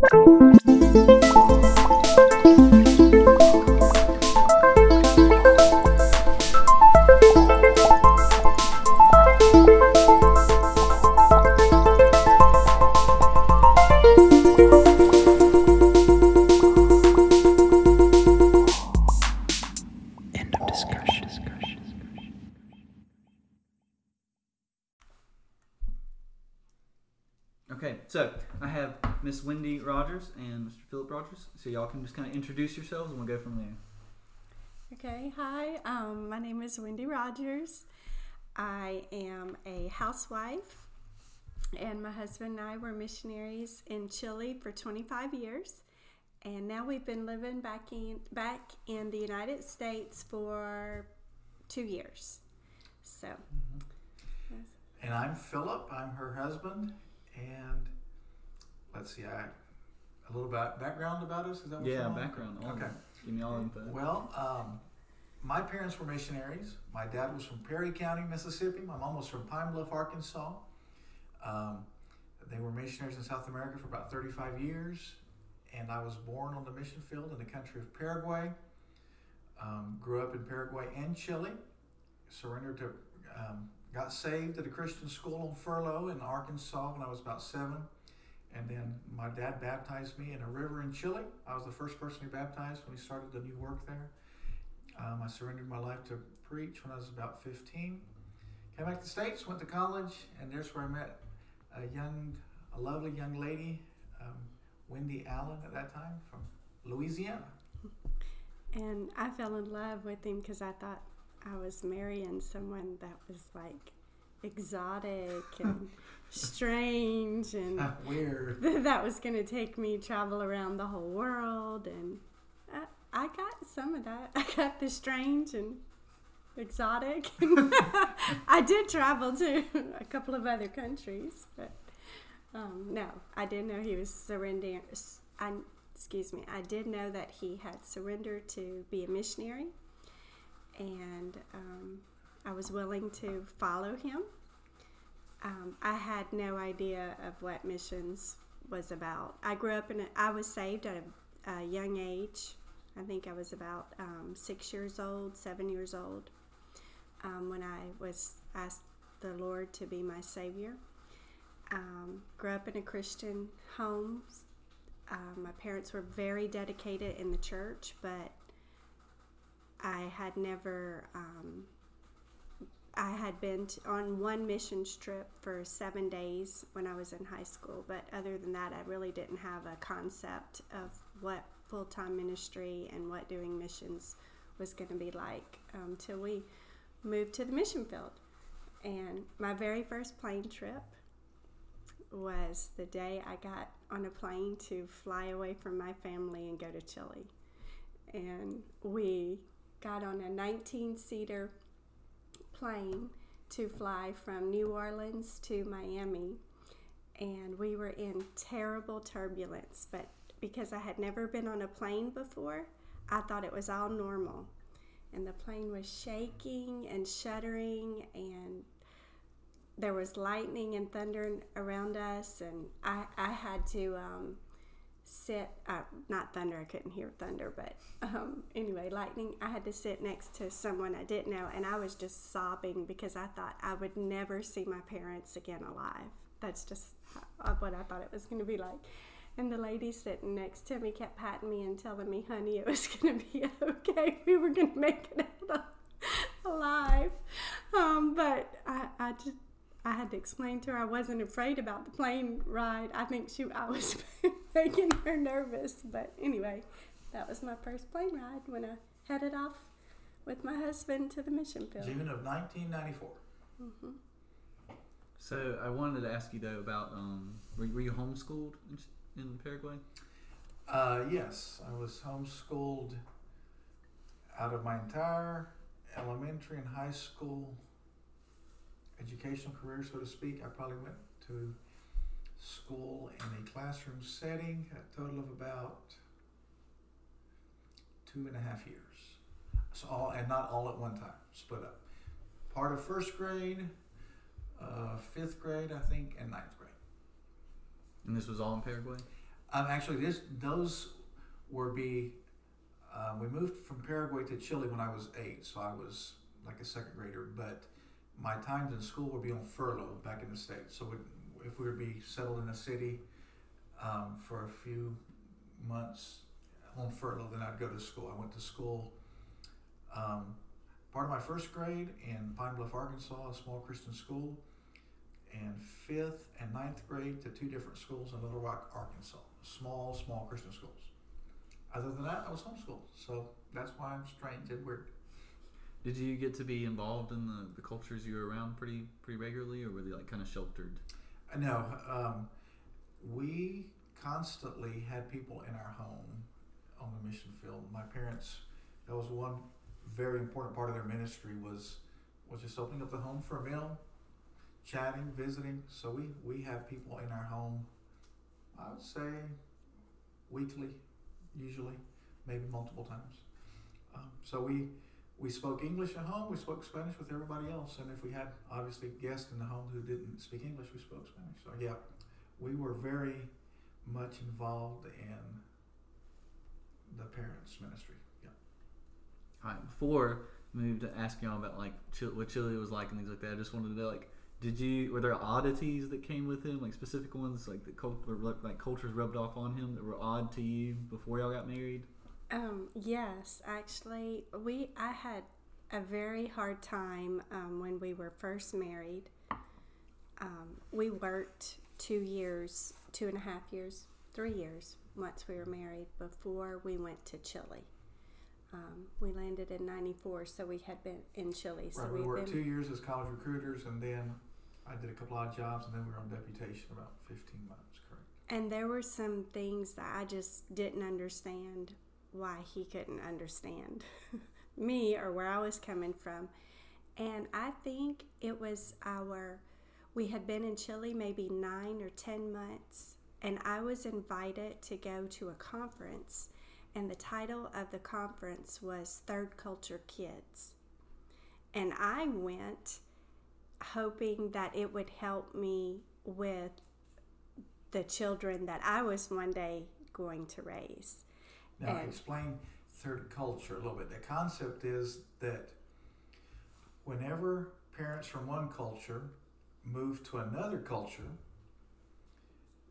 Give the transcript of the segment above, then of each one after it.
End So y'all can just kind of introduce yourselves and we'll go from there. Okay, hi. Um, my name is Wendy Rogers. I am a housewife, and my husband and I were missionaries in Chile for 25 years, and now we've been living back in back in the United States for two years. So, And I'm Philip. I'm her husband. And let's see, I a little bit background about us. Is that what Yeah, background. All Okay. Give me all info. Well, um, my parents were missionaries. My dad was from Perry County, Mississippi. My mom was from Pine Bluff, Arkansas. Um, they were missionaries in South America for about 35 years. And I was born on the mission field in the country of Paraguay. Um, grew up in Paraguay and Chile. Surrendered to, um, got saved at a Christian school on furlough in Arkansas when I was about seven. And then my dad baptized me in a river in Chile. I was the first person he baptized when he started the new work there. Um, I surrendered my life to preach when I was about 15. Came back to the States, went to college, and there's where I met a young, a lovely young lady, um, Wendy Allen at that time from Louisiana. and I fell in love with him because I thought I was marrying someone that was like exotic and strange and Weird. that was going to take me travel around the whole world and I, I got some of that. I got the strange and exotic. I did travel to a couple of other countries but um, no i didn't know he was surrendering I, excuse me i did know that he had surrendered to be a missionary and um, i was willing to follow him um, I had no idea of what missions was about. I grew up in a, I was saved at a, a young age. I think I was about um, six years old, seven years old, um, when I was asked the Lord to be my Savior. Um, grew up in a Christian home. Um, my parents were very dedicated in the church, but I had never um, I had been t on one missions trip for seven days when I was in high school, but other than that, I really didn't have a concept of what full time ministry and what doing missions was going to be like until um, we moved to the mission field. And my very first plane trip was the day I got on a plane to fly away from my family and go to Chile. And we got on a 19 seater plane to fly from New Orleans to Miami. And we were in terrible turbulence, but because I had never been on a plane before, I thought it was all normal. And the plane was shaking and shuddering, and there was lightning and thunder around us. And I, I had to um, sit, uh, not thunder, I couldn't hear thunder, but um, anyway, lightning. I had to sit next to someone I didn't know, and I was just sobbing because I thought I would never see my parents again alive. That's just how, what I thought it was going to be like. And the lady sitting next to me kept patting me and telling me, honey, it was going to be okay. We were going to make it out alive. Um, but I, I just, I had to explain to her I wasn't afraid about the plane ride. I think she I was making her nervous. But anyway, that was my first plane ride when I headed off with my husband to the mission field. June of 1994. Mm-hmm. So I wanted to ask you though about um, were, were you homeschooled in, in Paraguay? Uh, yes, I was homeschooled out of my entire elementary and high school educational career, so to speak. I probably went to school in a classroom setting, a total of about two and a half years. So all, and not all at one time, split up. Part of first grade, uh, fifth grade, I think, and ninth grade. And this was all in Paraguay. Um, actually, this those were be. Um, we moved from Paraguay to Chile when I was eight, so I was like a second grader. But my times in school would be on furlough back in the states. So if we would be settled in a city um, for a few months on furlough, then I'd go to school. I went to school. Um, part of my first grade in Pine Bluff, Arkansas, a small Christian school, and fifth and ninth grade to two different schools in Little Rock, Arkansas. Small, small Christian schools. Other than that, I was homeschooled. So that's why I'm strange and weird. Did you get to be involved in the, the cultures you were around pretty pretty regularly, or were they like kind of sheltered? Uh, No, um, we constantly had people in our home on the mission field. My parents, that was one very important part of their ministry was was just opening up the home for a meal, chatting, visiting. So we we have people in our home. I would say weekly, usually, maybe multiple times. Um, so we we spoke English at home. We spoke Spanish with everybody else, and if we had obviously guests in the home who didn't speak English, we spoke Spanish. So yeah, we were very much involved in the parents' ministry. Yeah. All right, before we move to ask y'all about like what Chile was like and things like that, I just wanted to know like, did you were there oddities that came with him, like specific ones, like the cult, like cultures rubbed off on him that were odd to you before y'all got married? Um, yes, actually, we I had a very hard time um, when we were first married. Um, we worked two years, two and a half years, three years once we were married before we went to Chile. Um, we landed in '94, so we had been in Chile. So right. We worked been two years as college recruiters, and then I did a couple odd jobs, and then we were on deputation about fifteen months. Correct. And there were some things that I just didn't understand why he couldn't understand me or where I was coming from. And I think it was our, we had been in Chile maybe nine or 10 months, and I was invited to go to a conference. And the title of the conference was Third Culture Kids. And I went hoping that it would help me with the children that I was one day going to raise. Now, And- explain third culture a little bit. The concept is that whenever parents from one culture move to another culture,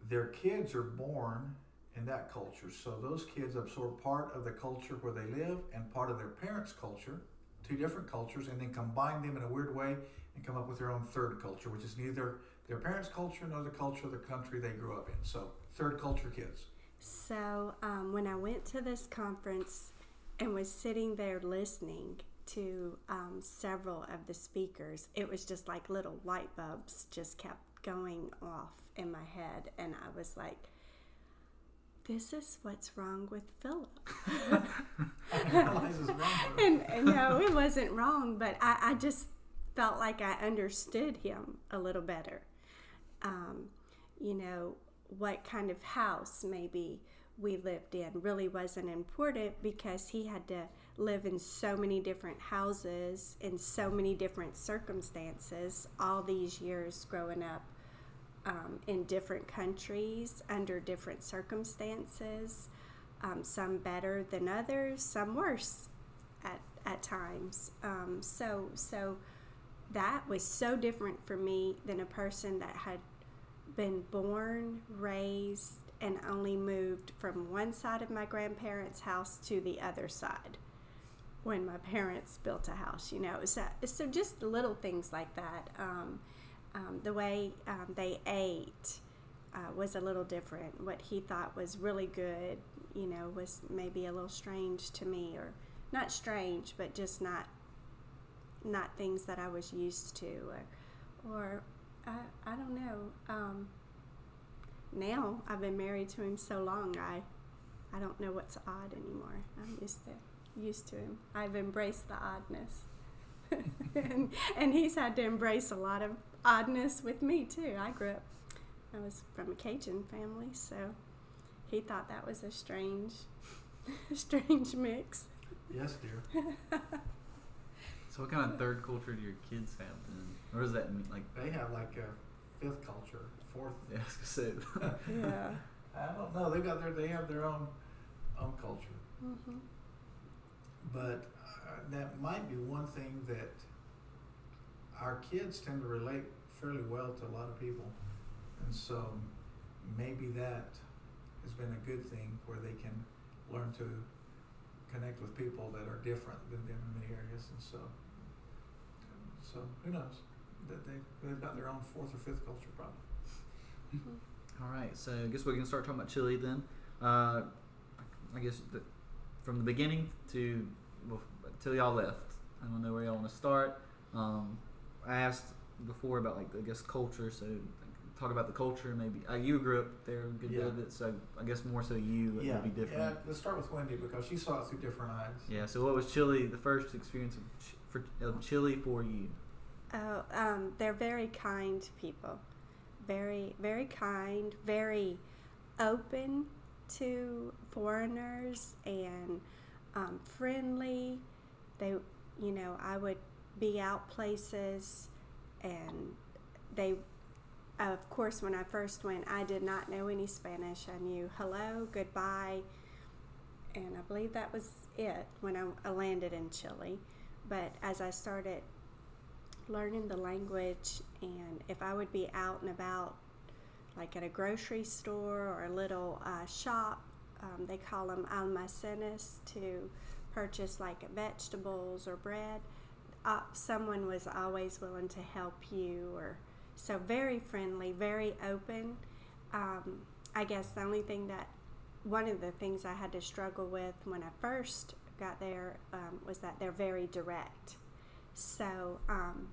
their kids are born in that culture. So those kids absorb part of the culture where they live and part of their parents' culture, two different cultures, and then combine them in a weird way and come up with their own third culture, which is neither their parents' culture nor the culture of the country they grew up in. So third culture kids. So um, when I went to this conference and was sitting there listening to um, several of the speakers, it was just like little light bulbs just kept going off in my head. And I was like, this is what's wrong with Philip. I didn't realize it was wrong. and, and no, it wasn't wrong, but I, I just felt like I understood him a little better. Um, you know, what kind of house maybe we lived in really wasn't important because he had to live in so many different houses in so many different circumstances all these years growing up um, in different countries under different circumstances, um, some better than others, some worse at, at times. Um, so so that was so different for me than a person that had been born, raised, and only moved from one side of my grandparents' house to the other side when my parents built a house. You know, so so just little things like that. Um, um, the way um, they ate uh, was a little different. What he thought was really good, you know, was maybe a little strange to me, or not strange, but just not not things that I was used to, or, or I, I don't know. Um, now I've been married to him so long, I I don't know what's odd anymore. I'm used to used to him. I've embraced the oddness. and, and he's had to embrace a lot of oddness with me too. I grew up I was from a Cajun family, so he thought that was a strange strange mix. Yes, dear. So, what kind of third culture do your kids have then? Or does that mean like? They have like a fifth culture, fourth. Yeah, I was gonna say. Yeah. I don't know. They got their they have their own own culture, hmm but uh, that might be one thing that our kids tend to relate fairly well to a lot of people, and so maybe that has been a good thing where they can learn to connect with people that are different than them in many areas, and so so who knows that they they've got their own fourth or fifth culture probably. All right, so I guess we can start talking about Chile then. Uh, I guess the, from the beginning to well, till y'all left. I don't know where y'all want to start. Um, I asked before about like I guess culture, so talk about the culture. Maybe uh, you grew up there a good bit of it, so I guess more so you it yeah, would be different. yeah. Let's start with Wendy because she saw it through different eyes. Yeah. So what was Chile? The first experience of, Ch- for, of Chile for you? Oh, um, they're very kind people. Very, very kind, very open to foreigners and um, friendly. They, you know, I would be out places and they, of course, when I first went, I did not know any Spanish. I knew hello, goodbye, and I believe that was it when I, I landed in Chile. But as I started learning the language and if I would be out and about like at a grocery store or a little uh, shop um, they call them almacenes to purchase like vegetables or bread uh, someone was always willing to help you or so very friendly very open. Um, I guess the only thing that one of the things I had to struggle with when I first got there um, was that they're very direct. So, um,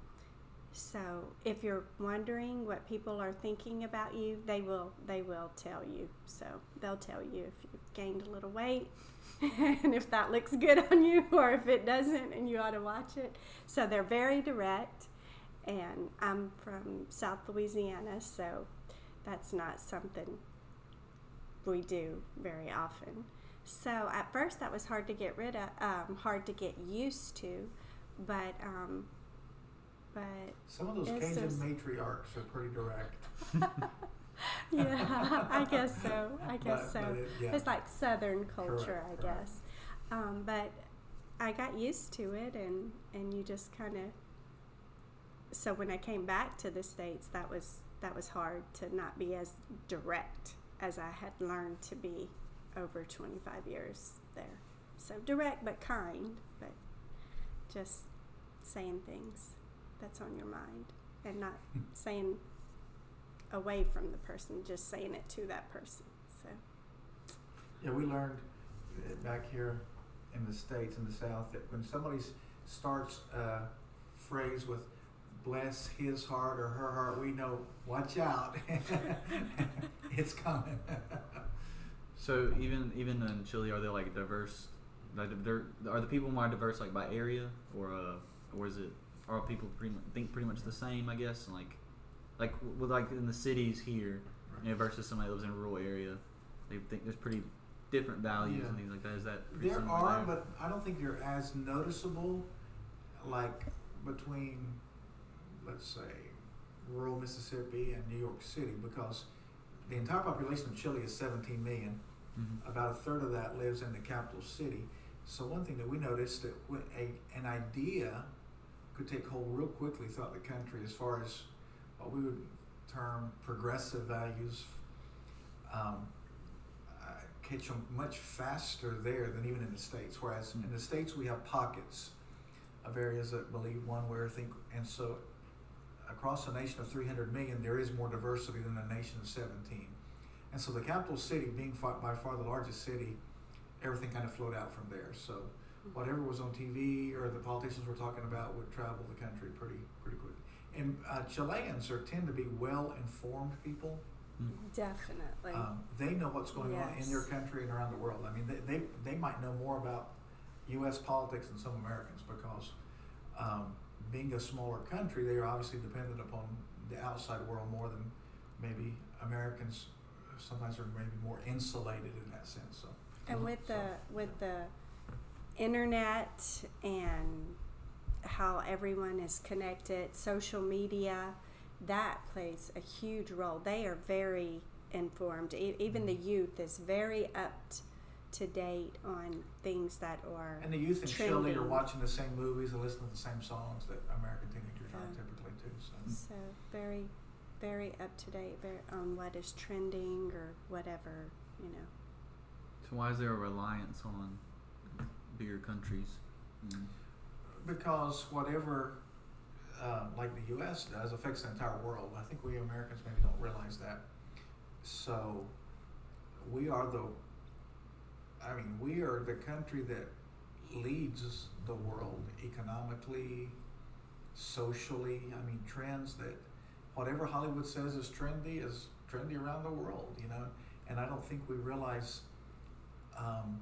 so if you're wondering what people are thinking about you, they will they will tell you. So they'll tell you if you've gained a little weight and if that looks good on you or if it doesn't and you ought to watch it. So they're very direct and I'm from South Louisiana, so that's not something we do very often. So at first that was hard to get rid of, um, hard to get used to, but um, but Some of those Cajun just- matriarchs are pretty direct. yeah, I guess so. I guess But- so. but it- yeah. It's like Southern culture, Correct, I correct. guess. Um, but I got used to it, and and you just kind of. So when I came back to the states, that was that was hard to not be as direct as I had learned to be over 25 years there. So direct but kind, but just saying things that's on your mind and not saying away from the person, just saying it to that person. So Yeah, we learned uh, back here in the states in the South that when somebody starts a phrase with "bless his heart" or "her heart," we know watch out, it's coming. So even even in Chile, are they like diverse? Like they're, are the people more diverse like by area, or uh, or is it are people pretty think pretty much the same? I guess like like with like in the cities here, you know, versus somebody that lives in a rural area, they think there's pretty different values Yeah. and things like that. Is that pretty There are, there? but I don't think they're as noticeable, like between, let's say, rural Mississippi and New York City, because the entire population of Chile is 17 million. Mhm. About a third of that lives in the capital city. So one thing that we noticed that a an idea could take hold real quickly throughout the country, as far as what we would term progressive values. Um, uh, catch them much faster there than even in the states. Whereas in the states we have pockets of areas that believe one way or think, and so across a nation of 300 million, there is more diversity than a nation of 17. And so the capital city, being by far the largest city, everything kind of flowed out from there. So whatever was on TV or the politicians were talking about would travel the country pretty pretty quick. And uh, Chileans are tend to be well informed people. definitely. Um, they know what's going on in their country and around the world. I mean, they, they, they might know more about U.S. politics than some Americans because um, being a smaller country, they are obviously dependent upon the outside world more than maybe Americans sometimes are maybe more insulated in that sense. So, and with the with the internet and how everyone is connected, social media, that plays a huge role. They are very informed. E- even the youth is very up to date on things that are. And the youth in Chile are watching the same movies and listening to the same songs that American teenagers are typically too. So So very, very up to date very, on what is trending or whatever, you know. So why is there a reliance on bigger countries? Mm. because whatever uh, like the U.S. does affects the entire world. I think we Americans maybe don't realize that. So we are the. I mean, we are the country that leads the world economically, socially. I mean, trends that whatever Hollywood says is trendy is trendy around the world. You know, and I don't think we realize. Um,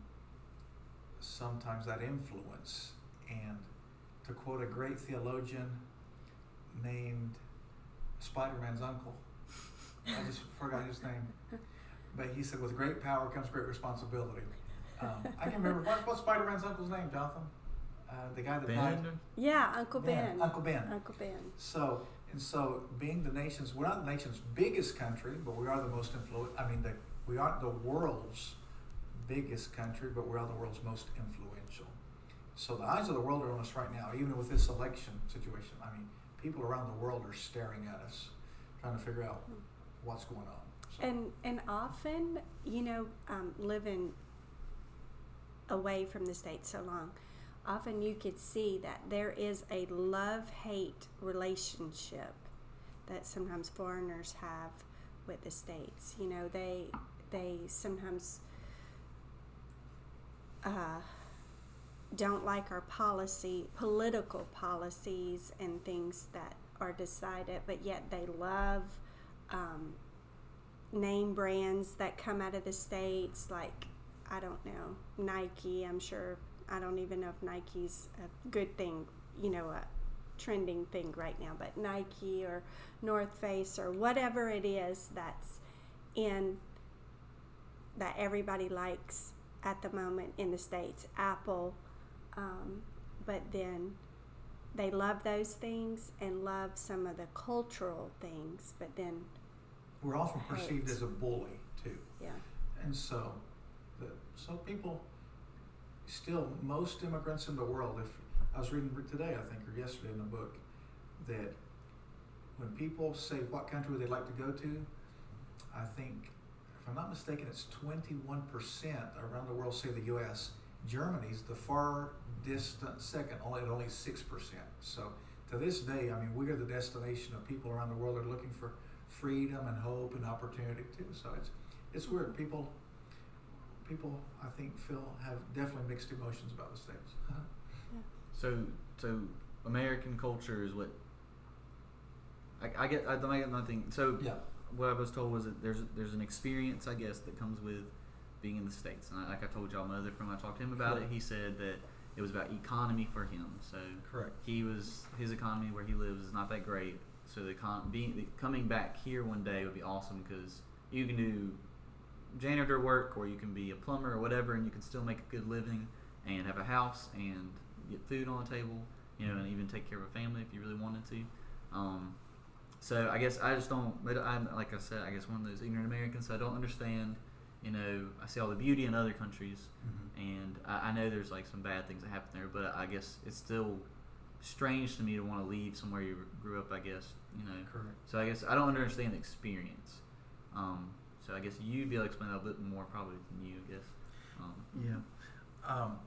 sometimes that influence and to quote a great theologian named Spider-Man's uncle. I just forgot his name, but he said, "With great power comes great responsibility." Um, I can remember what, what's Spider-Man's uncle's name, Jonathan? Uh, the guy that died. Ben? Yeah, Uncle Ben. Uncle Ben. Uncle Ben. So and so, being the nation's, we're not the nation's biggest country, but we are the most influent. I mean, the, we aren't the world's biggest country, but we are the world's most influential. So the eyes of the world are on us right now, even with this election situation. I mean, people around the world are staring at us, trying to figure out what's going on. So, And and often, you know, um, living away from the states so long, often you could see that there is a love hate relationship that sometimes foreigners have with the states. You know, they they sometimes uh, don't like our policy, political policies, and things that are decided, but yet they love. Um, name brands that come out of the states like i don't know nike i'm sure i don't even know if nike's a good thing you know a trending thing right now but nike or north face or whatever it is that's in that everybody likes at the moment in the states apple um, but then they love those things and love some of the cultural things but then we're often perceived as a bully too. yeah And so, the, so people still, most immigrants in the world, if I was reading today, I think, or yesterday in the book, that when people say what country would they'd like to go to, I think, if I'm not mistaken, it's 21% around the world say the U.S. Germany's the far distant second, only at only 6%. So to this day, I mean, we are the destination of people around the world that are looking for freedom and hope and opportunity too. So it's it's weird. People people I think feel have definitely mixed emotions about the states. So, so American culture is what I, I get. I don't get nothing. So, yeah. What I was told was that there's there's an experience, I guess, that comes with being in the states. And I, like I told y'all, my other friend, I talked to him about Sure. it. He said that it was about economy for him. So Correct. he was his economy where he lives is not that great. So the con- being the, coming back here one day would be awesome because you can do janitor work or you can be a plumber or whatever, and you can still make a good living and have a house and get food on the table, you know, and even take care of a family if you really wanted to. Um, so I guess I just don't. I'm like I said, I guess one of those ignorant Americans. So I don't understand. You know, I see all the beauty in other countries, and I, I know there's like some bad things that happen there, but I guess it's still strange to me to want to leave somewhere you grew up. I guess you know. Correct. So I guess I don't understand the experience. Um, so I guess you'd be able to explain that a bit more probably than you. I guess. Um, Yeah. Um,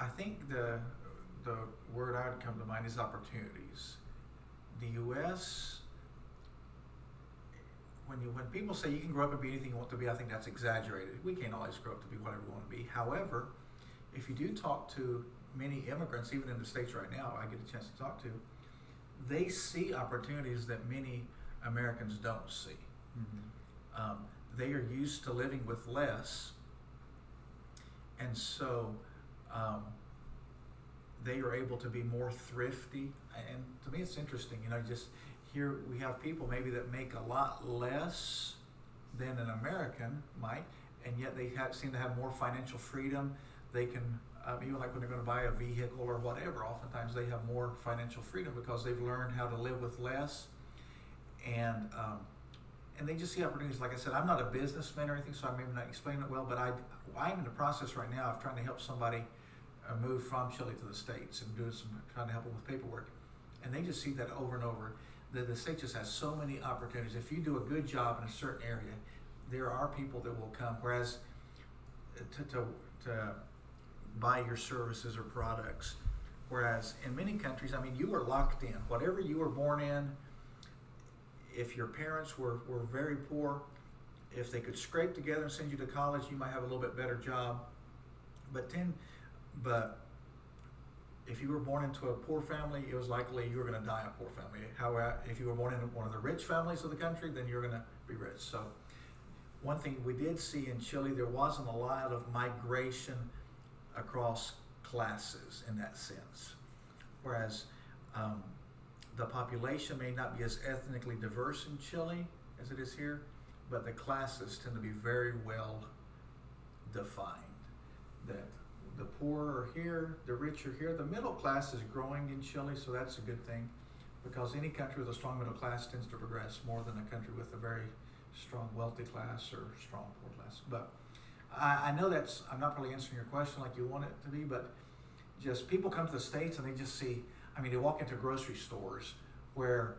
I think the the word I'd come to mind is opportunities. The U.S. When you when people say you can grow up and be anything you want to be, I think that's exaggerated. We can't always grow up to be whatever we want to be. However, if you do talk to many immigrants, even in the states right now, I get a chance to talk to, they see opportunities that many Americans don't see um, they are used to living with less, and so um, they are able to be more thrifty. And to me, it's interesting. You know, just here we have people maybe that make a lot less than an American might, and yet they have, seem to have more financial freedom. They can um, even like when they're going to buy a vehicle or whatever. Oftentimes they have more financial freedom because they've learned how to live with less, and um, and they just see opportunities. Like I said, I'm not a businessman or anything, so I may not explain it well, but I, I'm in the process right now of trying to help somebody uh, move from Chile to the States and doing some, trying to help them with paperwork. And they just see that over and over. The, the state just has so many opportunities. If you do a good job in a certain area, there are people that will come. Whereas uh, to, to, to buy your services or products, whereas in many countries, I mean, you are locked in. Whatever you were born in, if your parents were, were very poor, if they could scrape together and send you to college, you might have a little bit better job. But ten, but if you were born into a poor family, it was likely you were going to die a poor family. However, if you were born in one of the rich families of the country, then you're going to be rich. So, one thing we did see in Chile, there wasn't a lot of migration across classes in that sense. Whereas um, the population may not be as ethnically diverse in Chile as it is here, but the classes tend to be very well defined. That the poor are here, the rich are here. The middle class is growing in Chile, so that's a good thing because any country with a strong middle class tends to progress more than a country with a very strong wealthy class or strong poor class. But I, I know that's, I'm not really answering your question like you want it to be, but just people come to the States and they just see, I mean, they walk into grocery stores where,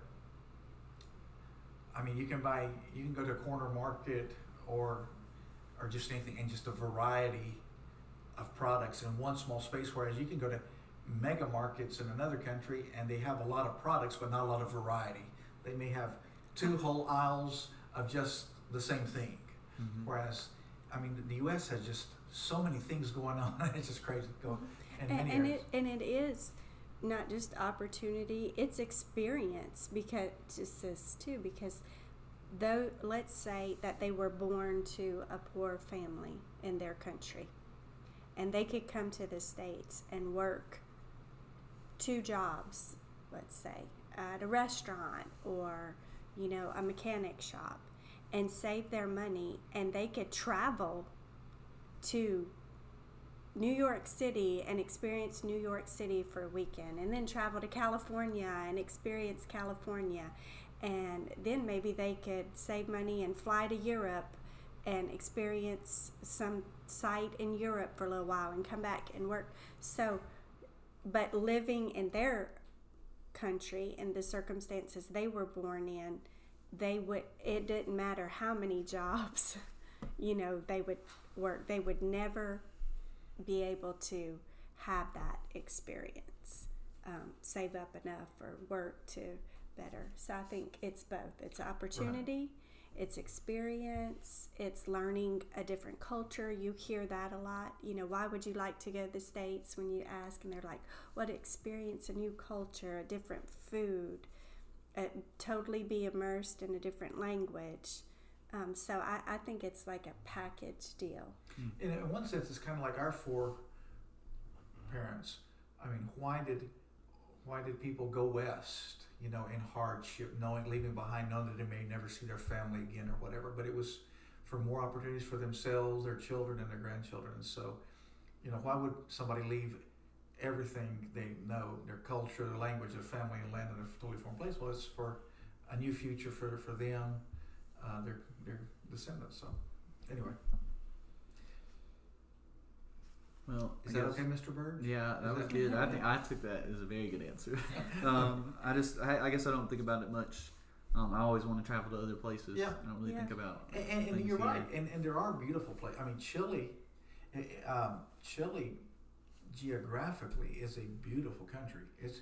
I mean, you can buy, you can go to a corner market or, or just anything and just a variety of products in one small space. Whereas you can go to mega markets in another country and they have a lot of products but not a lot of variety. They may have two whole aisles of just the same thing. Mhm. Whereas, I mean, the U.S. has just so many things going on. it's just crazy. Go in and, and it and it is not just opportunity it's experience because it's this too because though let's say that they were born to a poor family in their country and they could come to the states and work two jobs let's say at a restaurant or you know a mechanic shop and save their money and they could travel to New York City and experience New York City for a weekend, and then travel to California and experience California, and then maybe they could save money and fly to Europe and experience some site in Europe for a little while and come back and work. So, but living in their country and the circumstances they were born in, they would, it didn't matter how many jobs, you know, they would work, they would never be able to have that experience, um, save up enough or work to better. So I think it's both. It's opportunity, it's experience, it's learning a different culture. You hear that a lot. You know, why would you like to go to the States when you ask? And they're like, what experience a new culture, a different food, uh, totally be immersed in a different language. Um, so I, I think it's like a package deal. in, in one sense, it's kind of like our four parents. I mean, why did why did people go west? You know, in hardship, knowing leaving behind, knowing that they may never see their family again or whatever. But it was for more opportunities for themselves, their children, and their grandchildren. So, you know, why would somebody leave everything they know, their culture, their language, their family, and land in a totally foreign place? Well, it's for a new future for for them, uh, their their descendants. So, anyway, Well, is that okay, Mr. Bird? Yeah, that Is was that- good. I think I took that as a very good answer. um, I just, I, I guess I don't think about it much. Um, I always want to travel to other places. Yeah. I don't really Yeah. think about. And, and, and things you're here. right, and, and there are beautiful places. I mean, Chile, eh, eh, um, Chile, geographically is a beautiful country. It's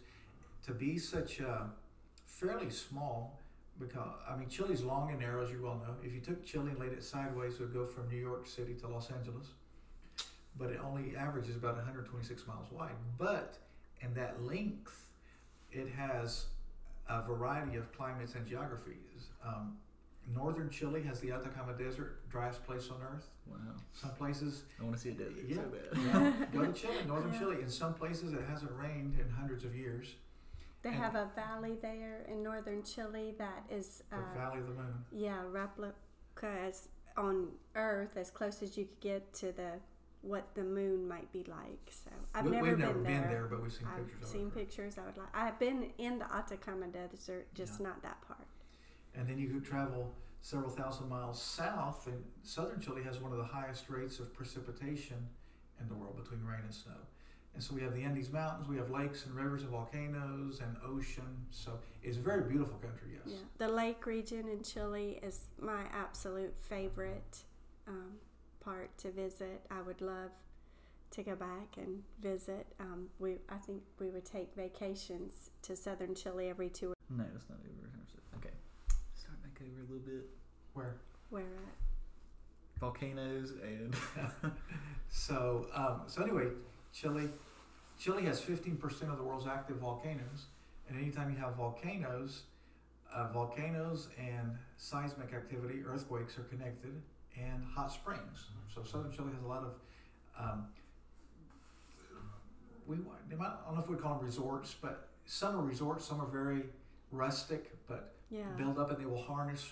to be such a fairly small because I mean Chile's long and narrow, as you well know. If you took Chile and laid it sideways, it would go from New York City to Los Angeles, but it only averages about 126 miles wide. But in that length, it has a variety of climates and geographies. Um, Northern Chile has the Atacama Desert, driest place on earth. Wow, Some places, I want to see a desert yeah, so bad. yeah, go to Chile, Northern Yeah. Chile. In some places, it hasn't rained in hundreds of years. They And- have a valley there in northern Chile that is, The uh, Valley of the Moon. yeah, replica as on Earth as close as you could get to the what the moon might be like. So I've we, never, we've been, never there. been there, but we've seen I've pictures seen of pictures. I would like. I've been in the Atacama Desert, just Yeah. not that part. And then you could travel several thousand miles south, and southern Chile has one of the highest rates of precipitation in the world between rain and snow. And so we have the Andes Mountains, we have lakes and rivers and volcanoes and ocean. So it's a very beautiful country, yes. Yeah, the lake region in Chile is my absolute favorite um, part to visit. I would love to go back and visit. Um, we, I think we would take vacations to southern Chile every two. No, it's not over. Okay, start back over a little bit. Where? Where at? Volcanoes and So, um, so anyway, Chile, Chile has 15% of the world's active volcanoes, and anytime you have volcanoes, uh, volcanoes and seismic activity, earthquakes are connected, and hot springs. So southern Chile has a lot of, um, we I don't know if we call them resorts, but some are resorts, some are very rustic, but Yeah. build up and they will harness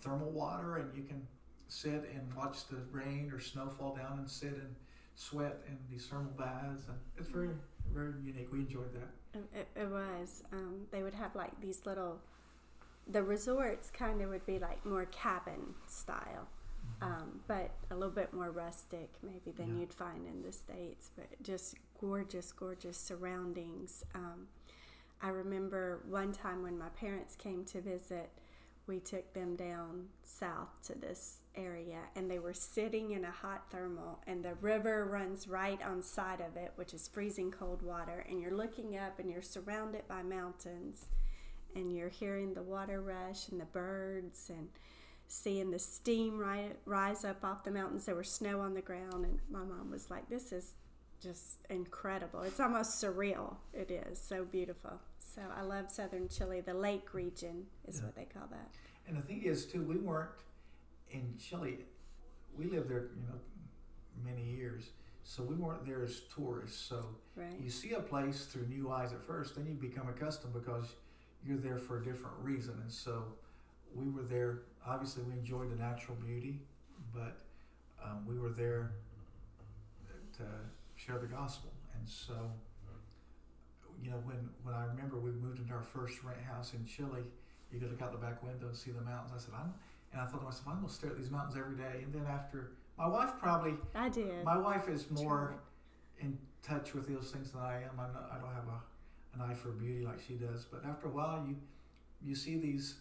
thermal water and you can sit and watch the rain or snow fall down and sit and sweat in these thermal baths and it's very very unique we enjoyed that It, it was. Um, they would have like these little. The resorts kind of would be like more cabin style, um, but a little bit more rustic maybe than Yeah. you'd find in the states. But just gorgeous, gorgeous surroundings. Um, I remember one time when my parents came to visit, we took them down south to this area and they were sitting in a hot thermal and the river runs right on side of it which is freezing cold water and you're looking up and you're surrounded by mountains and you're hearing the water rush and the birds and seeing the steam ri- rise up off the mountains. There was snow on the ground and my mom was like this is just incredible. It's almost surreal. It is so beautiful. So i love southern chile. The lake region is Yeah. what they call that. And the thing is too we weren't in chile. We lived there you know many years so we weren't there as tourists. So right. you see a place through new eyes at first, then you become accustomed because you're there for a different reason. And so we were there, obviously, we enjoyed the natural beauty, but um, we were there to share the gospel. And so, you know, when, when I remember we moved into our first rent house in Chile, you could look out the back window and see the mountains. I said, I'm, and I thought to myself, I'm going to stare at these mountains every day. And then after, my wife probably, i did my wife is more in touch with those things than I am. I'm not, I don't have a, an eye for beauty like she does. But after a while, you you see these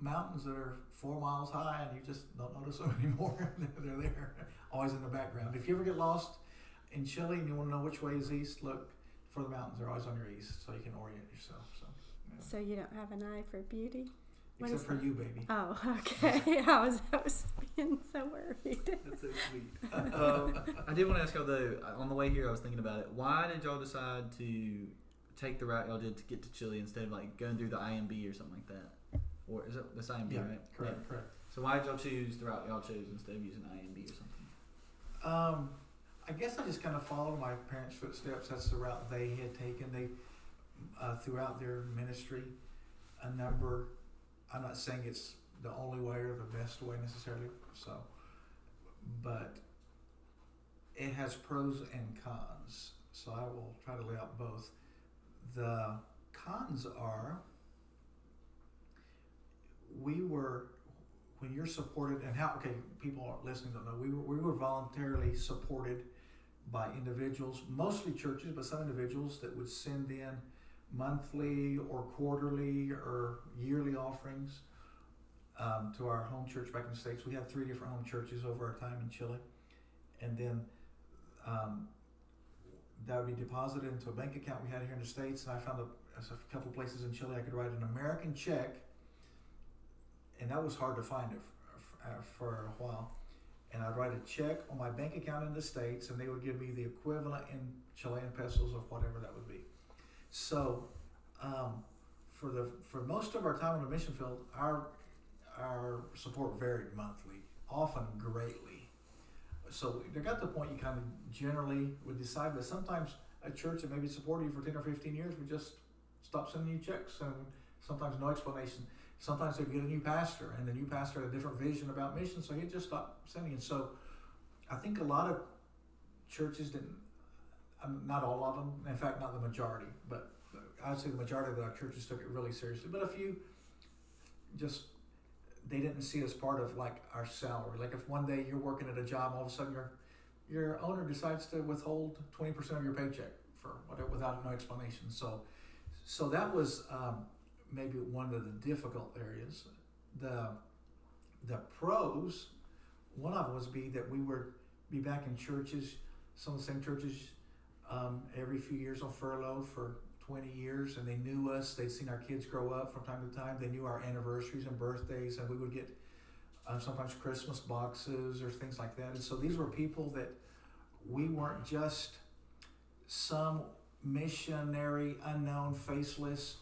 mountains that are four miles high, and you just don't notice them anymore. They're there, always in the background. If you ever get lost in Chile and you want to know which way is east, look for the mountains. They're always on your east, so you can orient yourself. So, yeah. So you don't have an eye for beauty? what except for that? you, baby. Oh, okay. I was I was being so worried. That's so sweet. um, I did want to ask y'all though. On the way here, I was thinking about it. Why did y'all decide to take the route y'all did to get to Chile instead of like going through the IMB or something like that? Or is it the IMB, Yeah, right? correct, Yeah. correct. So why did y'all choose the route y'all chose instead of using IMB or something? Um, I guess I just kind of followed my parents' footsteps. That's the route they had taken. They, uh, throughout their ministry, a number. I'm not saying it's the only way or the best way necessarily. So, but it has pros and cons. So I will try to lay out both. The cons are we were when you're supported and how okay people are listening don't know we were, we were voluntarily supported by individuals mostly churches but some individuals that would send in monthly or quarterly or yearly offerings um, to our home church back in the states. We had three different home churches over our time in chile. And then um, that would be deposited into a bank account we had here in the states and i found a, a couple places in chile i could write an american check and that was hard to find it for, uh, for a while. And I'd write a check on my bank account in the States, and they would give me the equivalent in Chilean pesos of whatever that would be. So, um, for the for most of our time on the mission field, our our support varied monthly, often greatly. So there got to the point you kind of generally would decide, but sometimes a church that maybe supported you for ten or fifteen years would just stop sending you checks, and sometimes no explanation. Sometimes they'd get a new pastor and the new pastor had a different vision about mission so he'd just stop sending and so i think a lot of churches didn't um, not all of them in fact not the majority but i'd say the majority of our churches took it really seriously but a few just they didn't see as part of like our salary. Like if one day you're working at a job, all of a sudden your your owner decides to withhold twenty percent of your paycheck for whatever without no explanation. So, so that was um, maybe one of the difficult areas. The the pros, one of them was be that we would be back in churches, some of the same churches, um, every few years on furlough for 20 years, and they knew us. They'd seen our kids grow up from time to time. They knew our anniversaries and birthdays, and we would get um, sometimes Christmas boxes or things like that. And so these were people that we weren't just some missionary, unknown, faceless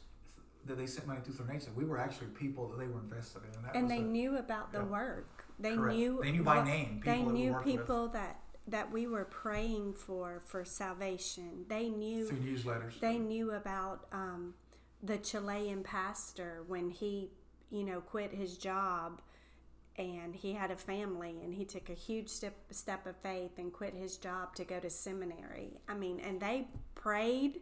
that they sent money to through nation. We were actually people that they were invested in. And, that and was they the- knew about the yeah. work. They Correct. knew They knew by name They people knew worked with. people that that we were praying for for salvation. They knew through newsletters. they knew about um, the Chilean pastor when he, you know, quit his job and he had a family and he took a huge step step of faith and quit his job to go to seminary. I mean, and they prayed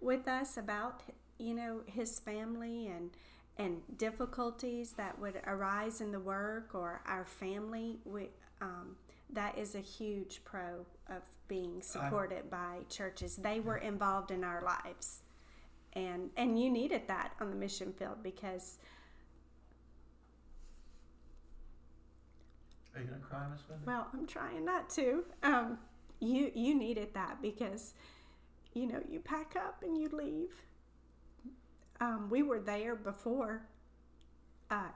with us about you know his family and and difficulties that would arise in the work or our family. We, um, that is a huge pro of being supported by churches. They were involved in our lives, and and you needed that on the mission field because Are you gonna cry, Miss Wendy? well, I'm trying not to. Um, you you needed that because you know you pack up and you leave. Um, we were there before, uh,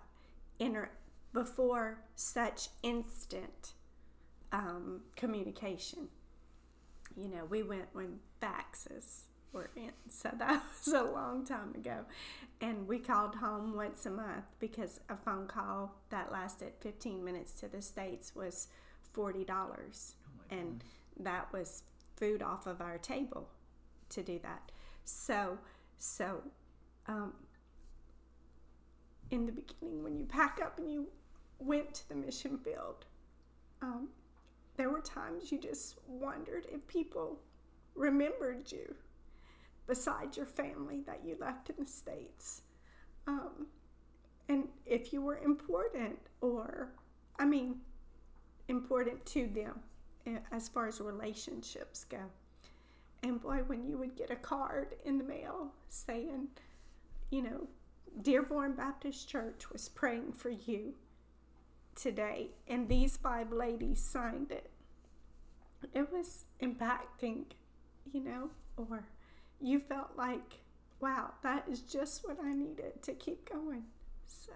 inter- before such instant um, communication. You know, we went when faxes were in, so that was a long time ago. And we called home once a month because a phone call that lasted 15 minutes to the States was $40. Oh And that was food off of our table to do that. So, so, um, in the beginning, when you pack up and you went to the mission field, um, there were times you just wondered if people remembered you besides your family that you left in the States. Um, and if you were important, or, I mean, important to them eh, as far as relationships go. And boy, when you would get a card in the mail saying, you know, Dearborn Baptist Church was praying for you today, and these five ladies signed it, it was impacting, you know, or you felt like, wow, that is just what I needed to keep going. So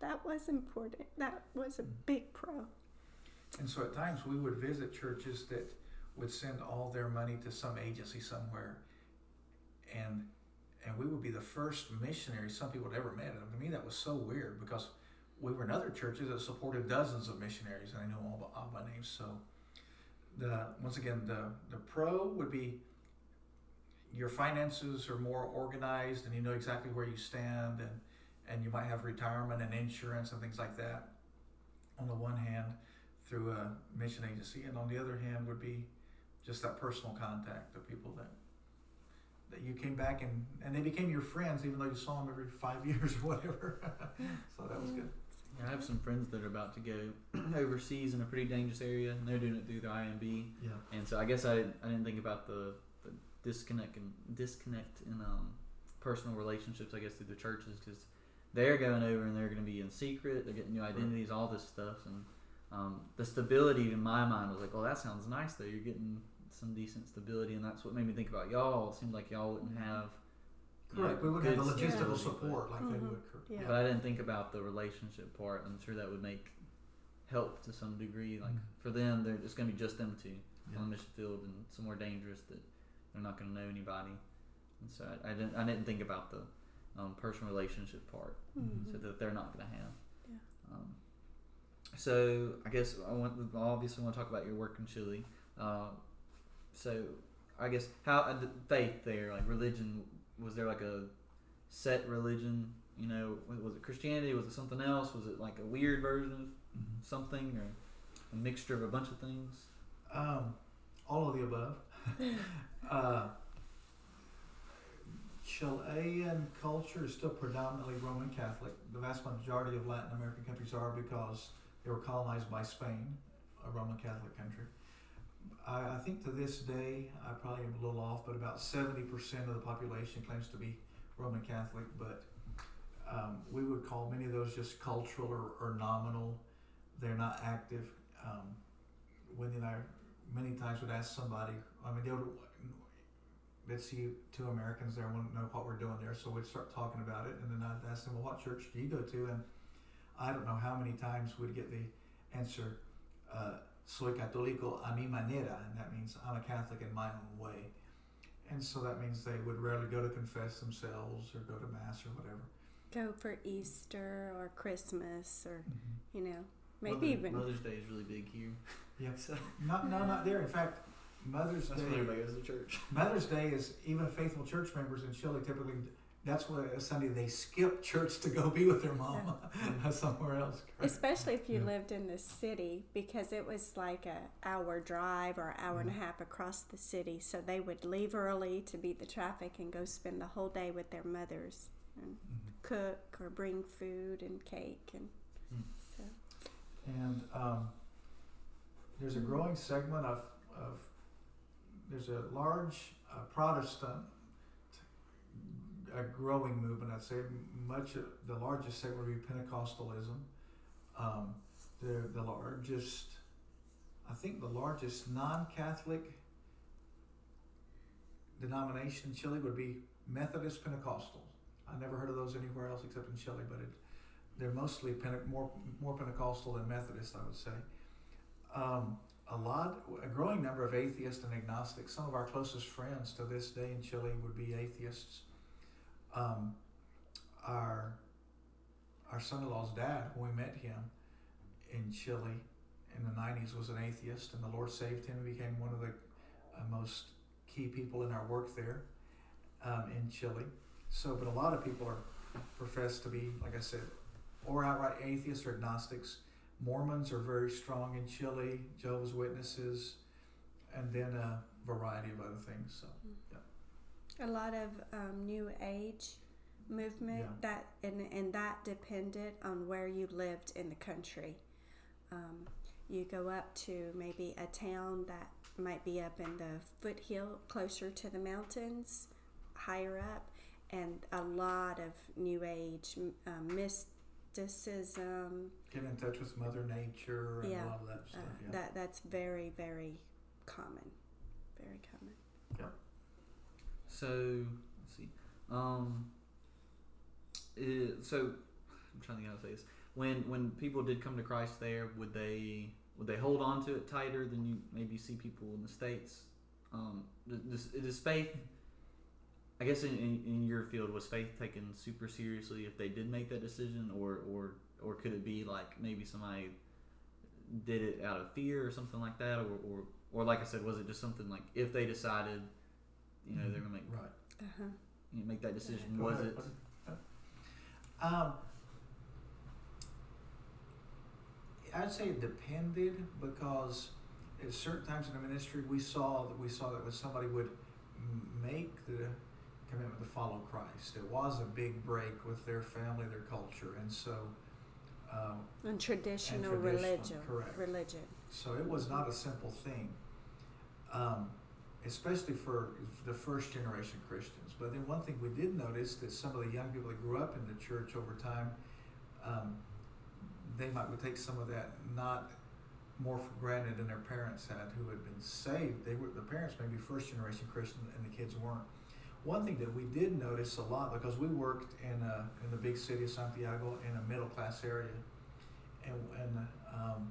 that was important. That was a mm. big pro. And so at times we would visit churches that would send all their money to some agency somewhere, and and we would be the first missionaries some people had ever met. And to me, that was so weird because we were in other churches that supported dozens of missionaries, and I know all, by- all by names. So the once again the the pro would be your finances are more organized and you know exactly where you stand and and you might have retirement and insurance and things like that on the one hand through a mission agency, and on the other hand would be just that personal contact of people that that you came back and and they became your friends, even though you saw them every five years or whatever. so that was mm-hmm. good. I have some friends that are about to go overseas in a pretty dangerous area, and they're doing it through the IMB. Yeah. And so I guess I I didn't think about the, the disconnect and disconnect in um, personal relationships. I guess through the churches because they're going over and they're going to be in secret. They're getting new identities, all this stuff, and um, the stability in my mind was like, oh, that sounds nice though. You're getting some decent stability, and that's what made me think about y'all. It seemed like y'all wouldn't have. You know, Correct. We wouldn't have the good logistical stability, but- support like they Mhm. would. Yeah. but I didn't think about the relationship part. I'm sure that would make help to some degree. Like Mhm. for them, they're, it's going to be just them two Yeah. on the mission field and somewhere dangerous that they're not going to know anybody. And so I, I didn't I didn't think about the um, personal relationship part Mhm. so that they're not going to have. Yeah. Um, so I guess I want I obviously want to talk about your work in Chile. Uh, so I guess how uh, the faith there, like religion, was there like a set religion? You know, was, it Christianity? Was it something else? Was it like a weird version of Mhm. something or a mixture of a bunch of things? Um, all of the above. uh, Chilean culture is still predominantly Roman Catholic. The vast majority of Latin American countries are because they were colonized by Spain, a Roman Catholic country. I, I think to this day, I probably am a little off, but about 70% of the population claims to be Roman Catholic, but um, we would call many of those just cultural or, or nominal. They're not active. Um, Wendy and I many times would ask somebody, I mean, they would, they'd see two Americans there, wouldn't know what we're doing there, so we'd start talking about it, and then I'd ask them, well, what church do you go to? And I don't know how many times we'd get the answer, uh, soy católico a mi manera, and that means I'm a Catholic in my own way. And so that means they would rarely go to confess themselves or go to Mass or whatever. Go for Easter or Christmas or, mm-hmm. you know, maybe Mother- even. Mother's Day is really big here. Yeah. So Not, no, not there. In fact, Mother's that's Day. when everybody goes to church. Mother's Day is even faithful church members in Chile typically. That's what a Sunday they skip church to go be with their mama somewhere else. Especially if you Yeah. lived in the city, because it was like a hour drive or hour and a Mhm. half across the city. So they would leave early to beat the traffic and go spend the whole day with their mothers and Mhm. cook or bring food and cake and Mm. so. And um, there's a growing segment of, of there's a large uh, Protestant, a growing movement. I'd say much of the largest segment would be Pentecostalism. Um, the the largest, I think the largest non-Catholic denomination in Chile would be Methodist Pentecostals. I never heard of those anywhere else except in Chile, but it, they're mostly Pente- more more Pentecostal than Methodist, I would say. Um, a lot, a growing number of atheists and agnostics. Some of our closest friends to this day in Chile would be atheists. Um, our our son-in-law's dad, when we met him in Chile in the '90s, was an atheist, and the Lord saved him and became one of the uh, most key people in our work there um, in Chile. So, but a lot of people are profess to be, like I said, or outright atheists or agnostics. Mormons are very strong in Chile, Jehovah's Witnesses, and then a variety of other things. So, A lot of um, new age movement Yeah. that and and that depended on where you lived in the country. Um, you go up to maybe a town that might be up in the foothill, closer to the mountains, higher up, and a lot of new age um, mysticism. get in touch with Mother Nature and Yeah. a lot of that Uh, stuff. yeah. That that's very very common, very common. So let's see. Um, it, so I'm trying to think how to say this. When when people did come to Christ there, would they would they hold on to it tighter than you maybe see people in the states? Um, does, does faith? I guess in, in, in your field was faith taken super seriously if they did make that decision, or or or could it be like maybe somebody did it out of fear or something like that, or or, or like I said, was it just something like if they decided, you know, they're gonna make right. Uh-huh. you know, make that decision? Go was it? Um, I'd say it depended because at certain times in the ministry we saw that we saw that when somebody would make the commitment to follow Christ, it was a big break with their family, their culture, and so. Um, And traditional traditional, religion. correct. Religion. so it was not a simple thing, um, especially for the first generation Christians. But then one thing we did notice that some of the young people that grew up in the church over time, um, they might would take some of that not more for granted than their parents had, who had been saved. They were the parents maybe first generation Christian and the kids weren't. One thing that we did notice a lot because we worked in a, in the big city of Santiago in a middle class area, and and um,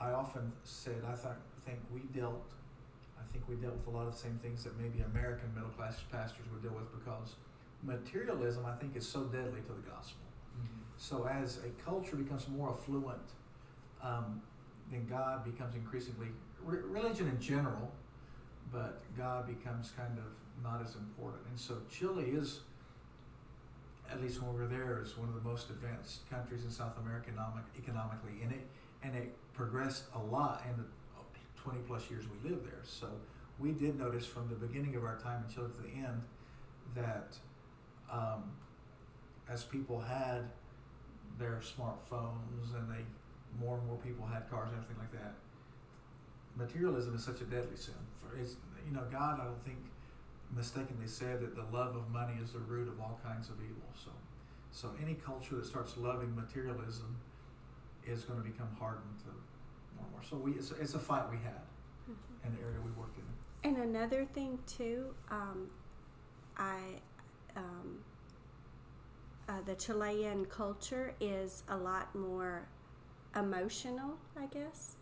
I often said I thought think we dealt I think we dealt with a lot of the same things that maybe American middle class pastors would deal with because materialism I think is so deadly to the gospel. So as a culture becomes more affluent, um, then God becomes increasingly re- religion in general, but God becomes kind of not as important. And so Chile is, at least when we were there, is one of the most advanced countries in South America economic, economically, and it and it progressed a lot in the 20 plus years we lived there. So we did notice from the beginning of our time until the end that um, as people had their smartphones and they more and more people had cars and everything like that, materialism is such a deadly sin. For it's you know God, I don't think mistakenly said that the love of money is the root of all kinds of evil. So, so any culture that starts loving materialism is going to become hardened to more more. So we it's, it's a fight we had in the area we work in. And another thing too, um, I, um, uh, the Chilean culture is a lot more emotional, I guess,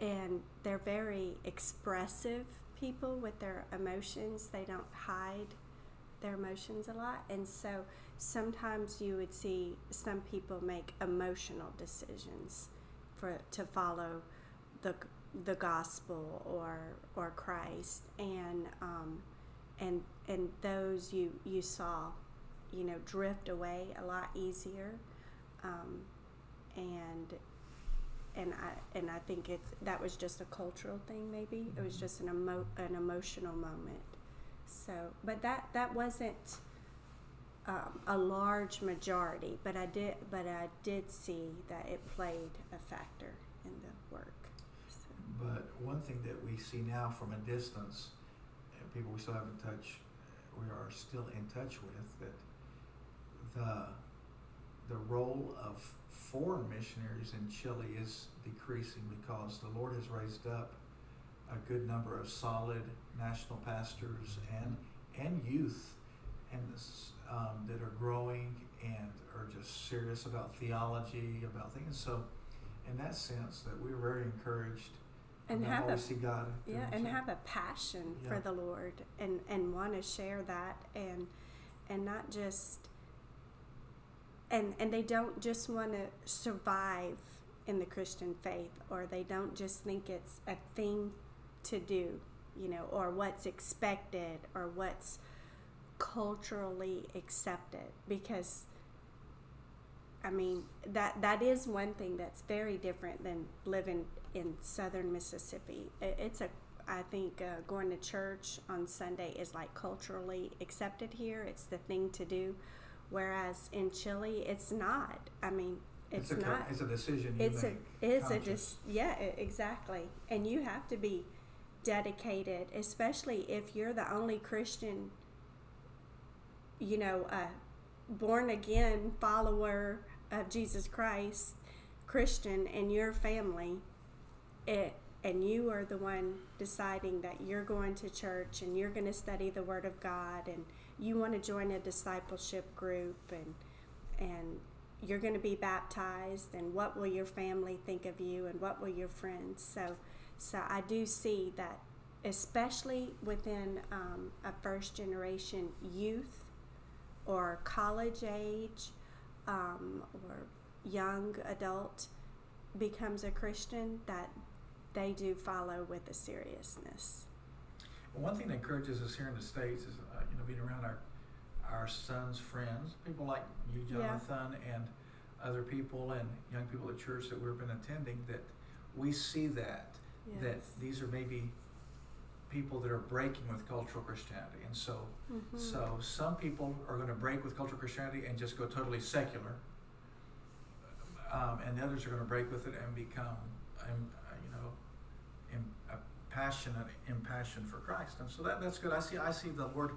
and they're very expressive people with their emotions. They don't hide their emotions a lot, and so sometimes you would see some people make emotional decisions for to follow the the gospel or or Christ, and um, and and those you you saw, you know, drift away a lot easier, um, and and I and I think it's that was just a cultural thing. Maybe it was just an emo- an emotional moment. So, but that that wasn't um, a large majority, but I did but I did see that it played a factor in the work. So. But one thing that we see now from a distance, people we still have in touch, we are still in touch with, that the the role of foreign missionaries in Chile is decreasing because the Lord has raised up a good number of solid national pastors and and youth and this, um, that are growing and are just serious about theology, about things. So, in that sense, that we're very encouraged And have a God. yeah, and So- have a passion Yeah. for the Lord and and want to share that and and not just and and they don't just want to survive in the Christian faith or they don't just think it's a thing to do, you know, or what's expected or what's culturally accepted because I mean that that is one thing that's very different than living in southern Mississippi. It, it's a I think uh, going to church on Sunday is like culturally accepted here. It's the thing to do, whereas in Chile it's not. I mean, it's, a, not. It's a decision you It's a it's a just yeah exactly, and you have to be dedicated, especially if you're the only Christian. You know, a born again follower of Jesus Christ, Christian in your family, it and you are the one deciding that you're going to church and you're going to study the Word of God and you want to join a discipleship group and and you're going to be baptized and what will your family think of you and what will your friends? So so I do see that especially within um, a first generation youth or college age um, or young adult becomes a Christian, that they do follow with a seriousness. One thing that encourages us here in the states is, uh, you know, being around our our sons' friends, people like you, Yeah. Jonathan, and other people and young people at church that we've been attending. That we see that that these are maybe people that are breaking with cultural Christianity, and so Mhm. so some people are going to break with cultural Christianity and just go totally secular, um, and the others are going to break with it and become, um, you know, in, uh, passionate, impassioned for Christ. And so that that's good. I see I see the word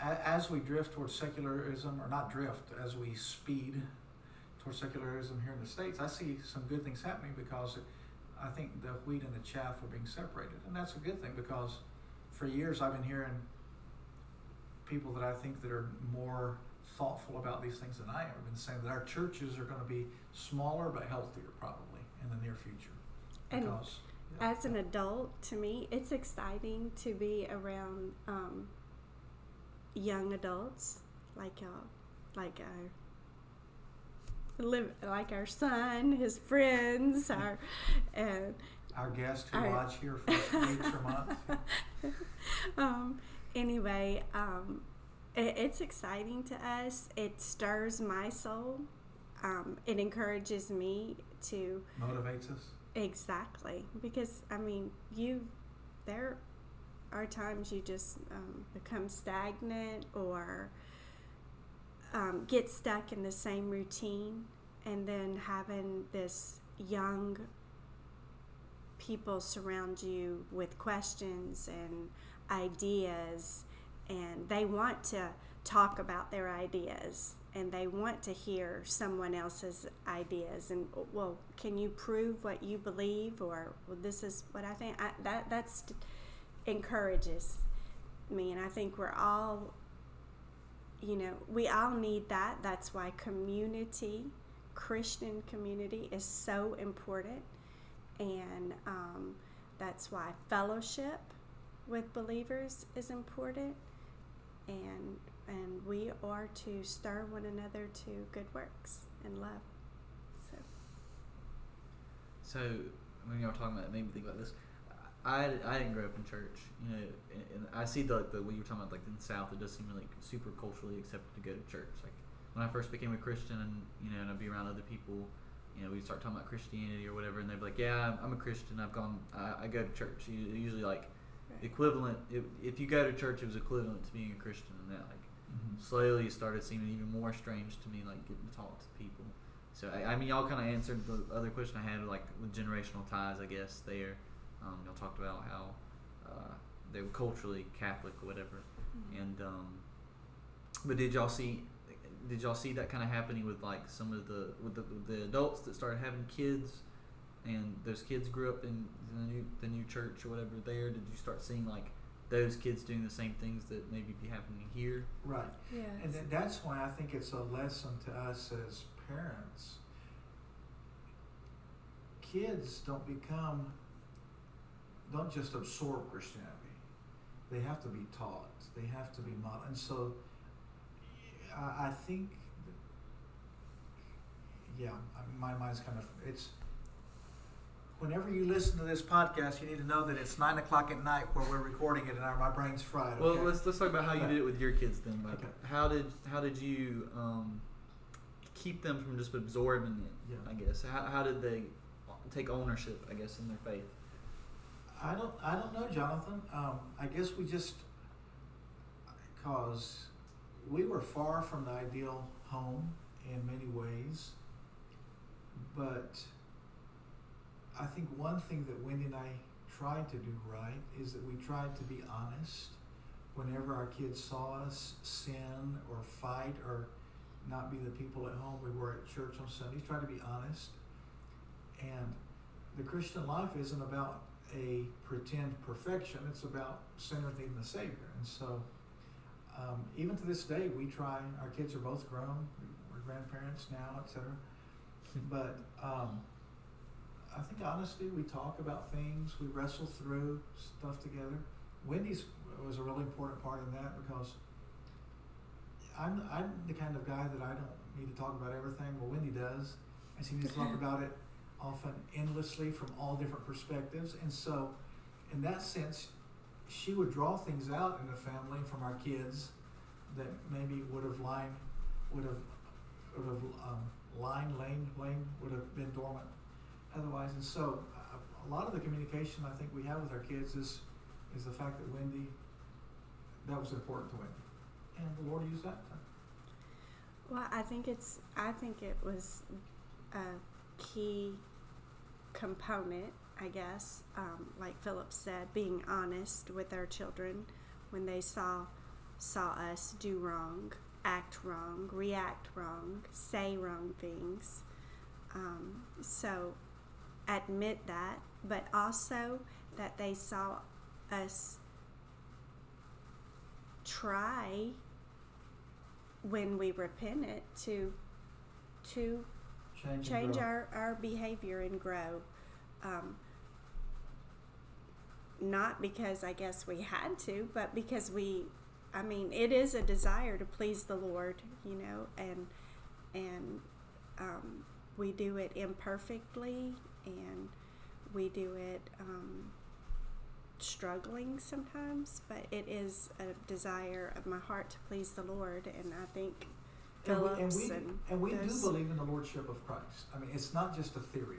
a- as we drift towards secularism, or not drift, as we speed towards secularism here in the states. I see some good things happening because it, I think the wheat and the chaff are being separated, and that's a good thing because for years I've been hearing people that I think that are more thoughtful about these things than I am have been saying that our churches are going to be smaller but healthier probably in the near future And because As an adult, to me, it's exciting to be around um, young adults like uh, like our live like our son, his friends, our and our guests who lodge here for weeks or months. um, anyway, um, it, it's exciting to us. It stirs my soul. Um, it encourages me to motivates us. exactly because I mean you, There are are times you just um, become stagnant or um, get stuck in the same routine, and then having this young people surround you with questions and ideas, and they want to talk about their ideas and they want to hear someone else's ideas and well can you prove what you believe or well, this is what i think? I, that that's encourages me and i think we're all you know we all need that that's why community christian community is so important and um, that's why fellowship with believers is important and and we are to stir one another to good works and love. So So when you're talking about it, made me think about this. I, I didn't grow up in church, you know, and, and I see the the what you were talking about, like in the South, it does seem like super culturally accepted to go to church. Like when I first became a Christian, and you know, and I'd be around other people, you know, we'd start talking about Christianity or whatever, and they'd be like, "Yeah, I'm, I'm a Christian. I've gone, I, I go to church." Usually, like Right. equivalent. If, if you go to church, it was equivalent to being a Christian, and that like Mhm. slowly it started seeming even more strange to me, like getting to talk to people. So I, I mean, y'all kind of answered the other question I had, like with generational ties, I guess. There, um, y'all talked about how uh, they were culturally Catholic or whatever, and um, but did y'all see? Did y'all see that kind of happening with like some of the with the, with the adults that started having kids, and those kids grew up in the new the new church or whatever there? Did you start seeing like those kids doing the same things that maybe be happening here? Right. yes. And th- that's why I think it's a lesson to us as parents. Kids don't become, don't just absorb Christianity. They have to be taught. They have to be modeled. And so, I, I think, that- yeah, I- my mind's kind of it's. Whenever you listen to this podcast, you need to know that it's nine o'clock at night where we're recording it, and our, my brain's fried. Well, let's let's talk about how you did it with your kids then. Like, Okay. how did how did you um, keep them from just absorbing it? Yeah. I guess how how did they take ownership? I guess in their faith. I don't, I don't know, Jonathan. Um, I guess we just, cause we were far from the ideal home in many ways, but I think one thing that Wendy and I tried to do right is that we tried to be honest whenever our kids saw us sin or fight or not be the people at home we were at church on Sundays. Try to be honest. And the Christian life isn't about a pretend perfection. It's about sinner needing a Savior. And so, um, even to this day, we try. Our kids are both grown. We're grandparents now, etc. But um, I think honestly, we talk about things. We wrestle through stuff together. Wendy's was a really important part in that because I'm I'm the kind of guy that I don't need to talk about everything. Well, Wendy does, and she needs to talk about it often endlessly from all different perspectives. And so, in that sense, she would draw things out in the family from our kids that maybe would have lying, would have, would have um, lying, lane, lane would have been dormant otherwise. And so, a, a lot of the communication I think we have with our kids is is the fact that Wendy, that was important to Wendy, and the Lord used that. Well, I think it's. I think it was a key component. I guess, um, like Philip said, being honest with our children when they saw saw us do wrong, act wrong, react wrong, say wrong things. Um, so, admit that, but also that they saw us try when we repented to to change, change our, our behavior and grow. Um, not because I guess we had to, but because we, I mean, it is a desire to please the Lord, you know, and and um, we do it imperfectly, and we do it um, struggling sometimes, but it is a desire of my heart to please the Lord, and I think And we, and we, and and we do believe in the Lordship of Christ. I mean, it's not just a theory.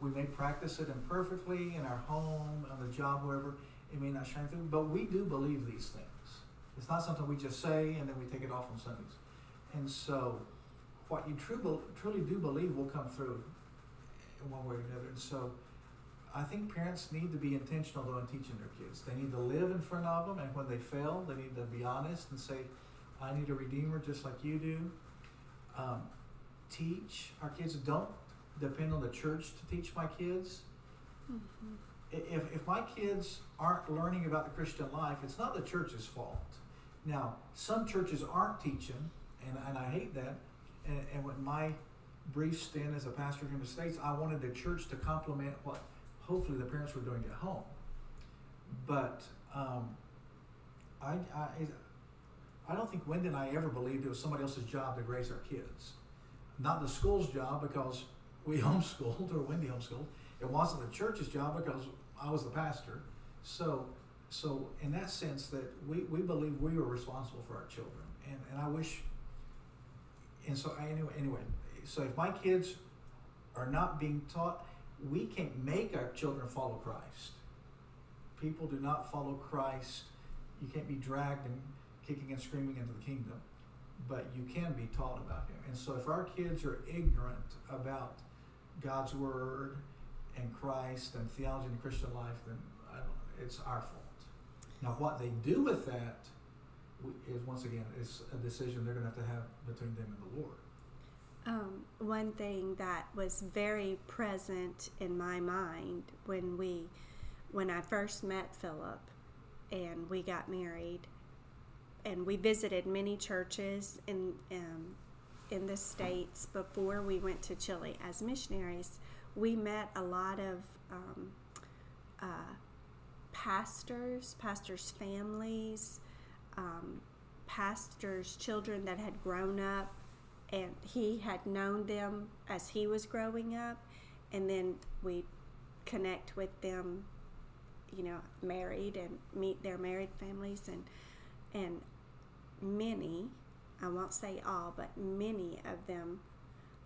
We may practice it imperfectly in our home, on the job, wherever. It may not shine through, but we do believe these things. It's not something we just say and then we take it off on Sundays. And so, what you true, truly do believe will come through in one way or another. And so, I think parents need to be intentional though in teaching their kids. They need to live in front of them, and when they fail, they need to be honest and say, "I need a redeemer, just like you do." Um, teach our kids. Don't depend on the church to teach my kids. Mm-hmm. If, if my kids aren't learning about the Christian life, it's not the church's fault. Now, some churches aren't teaching, and, and I hate that. And, and with my brief stint as a pastor in the States, I wanted the church to complement what hopefully the parents were doing at home. But um, I, I, I don't think Wendy and I ever believed it was somebody else's job to raise our kids. Not the school's job because we homeschooled or Wendy homeschooled. It wasn't the church's job because I was the pastor. So, so in that sense, that we, we believe we were responsible for our children, and, and I wish. And so anyway, anyway, so if my kids are not being taught, we can't make our children follow Christ. People do not follow Christ. You can't be dragged and kicking and screaming into the kingdom, but you can be taught about Him. And so if our kids are ignorant about God's Word and Christ and theology and Christian life, then it's our fault. Now, what they do with that is once again is a decision they're going to have to have between them and the Lord. Um, one thing that was very present in my mind when we, when I first met Philip, and we got married, and we visited many churches in um, in the states before we went to Chile as missionaries. We met a lot of um, uh, pastors, pastors' families, um, pastors' children that had grown up and he had known them as he was growing up and then we connect with them you know married and meet their married families and and many i won't say all but many of them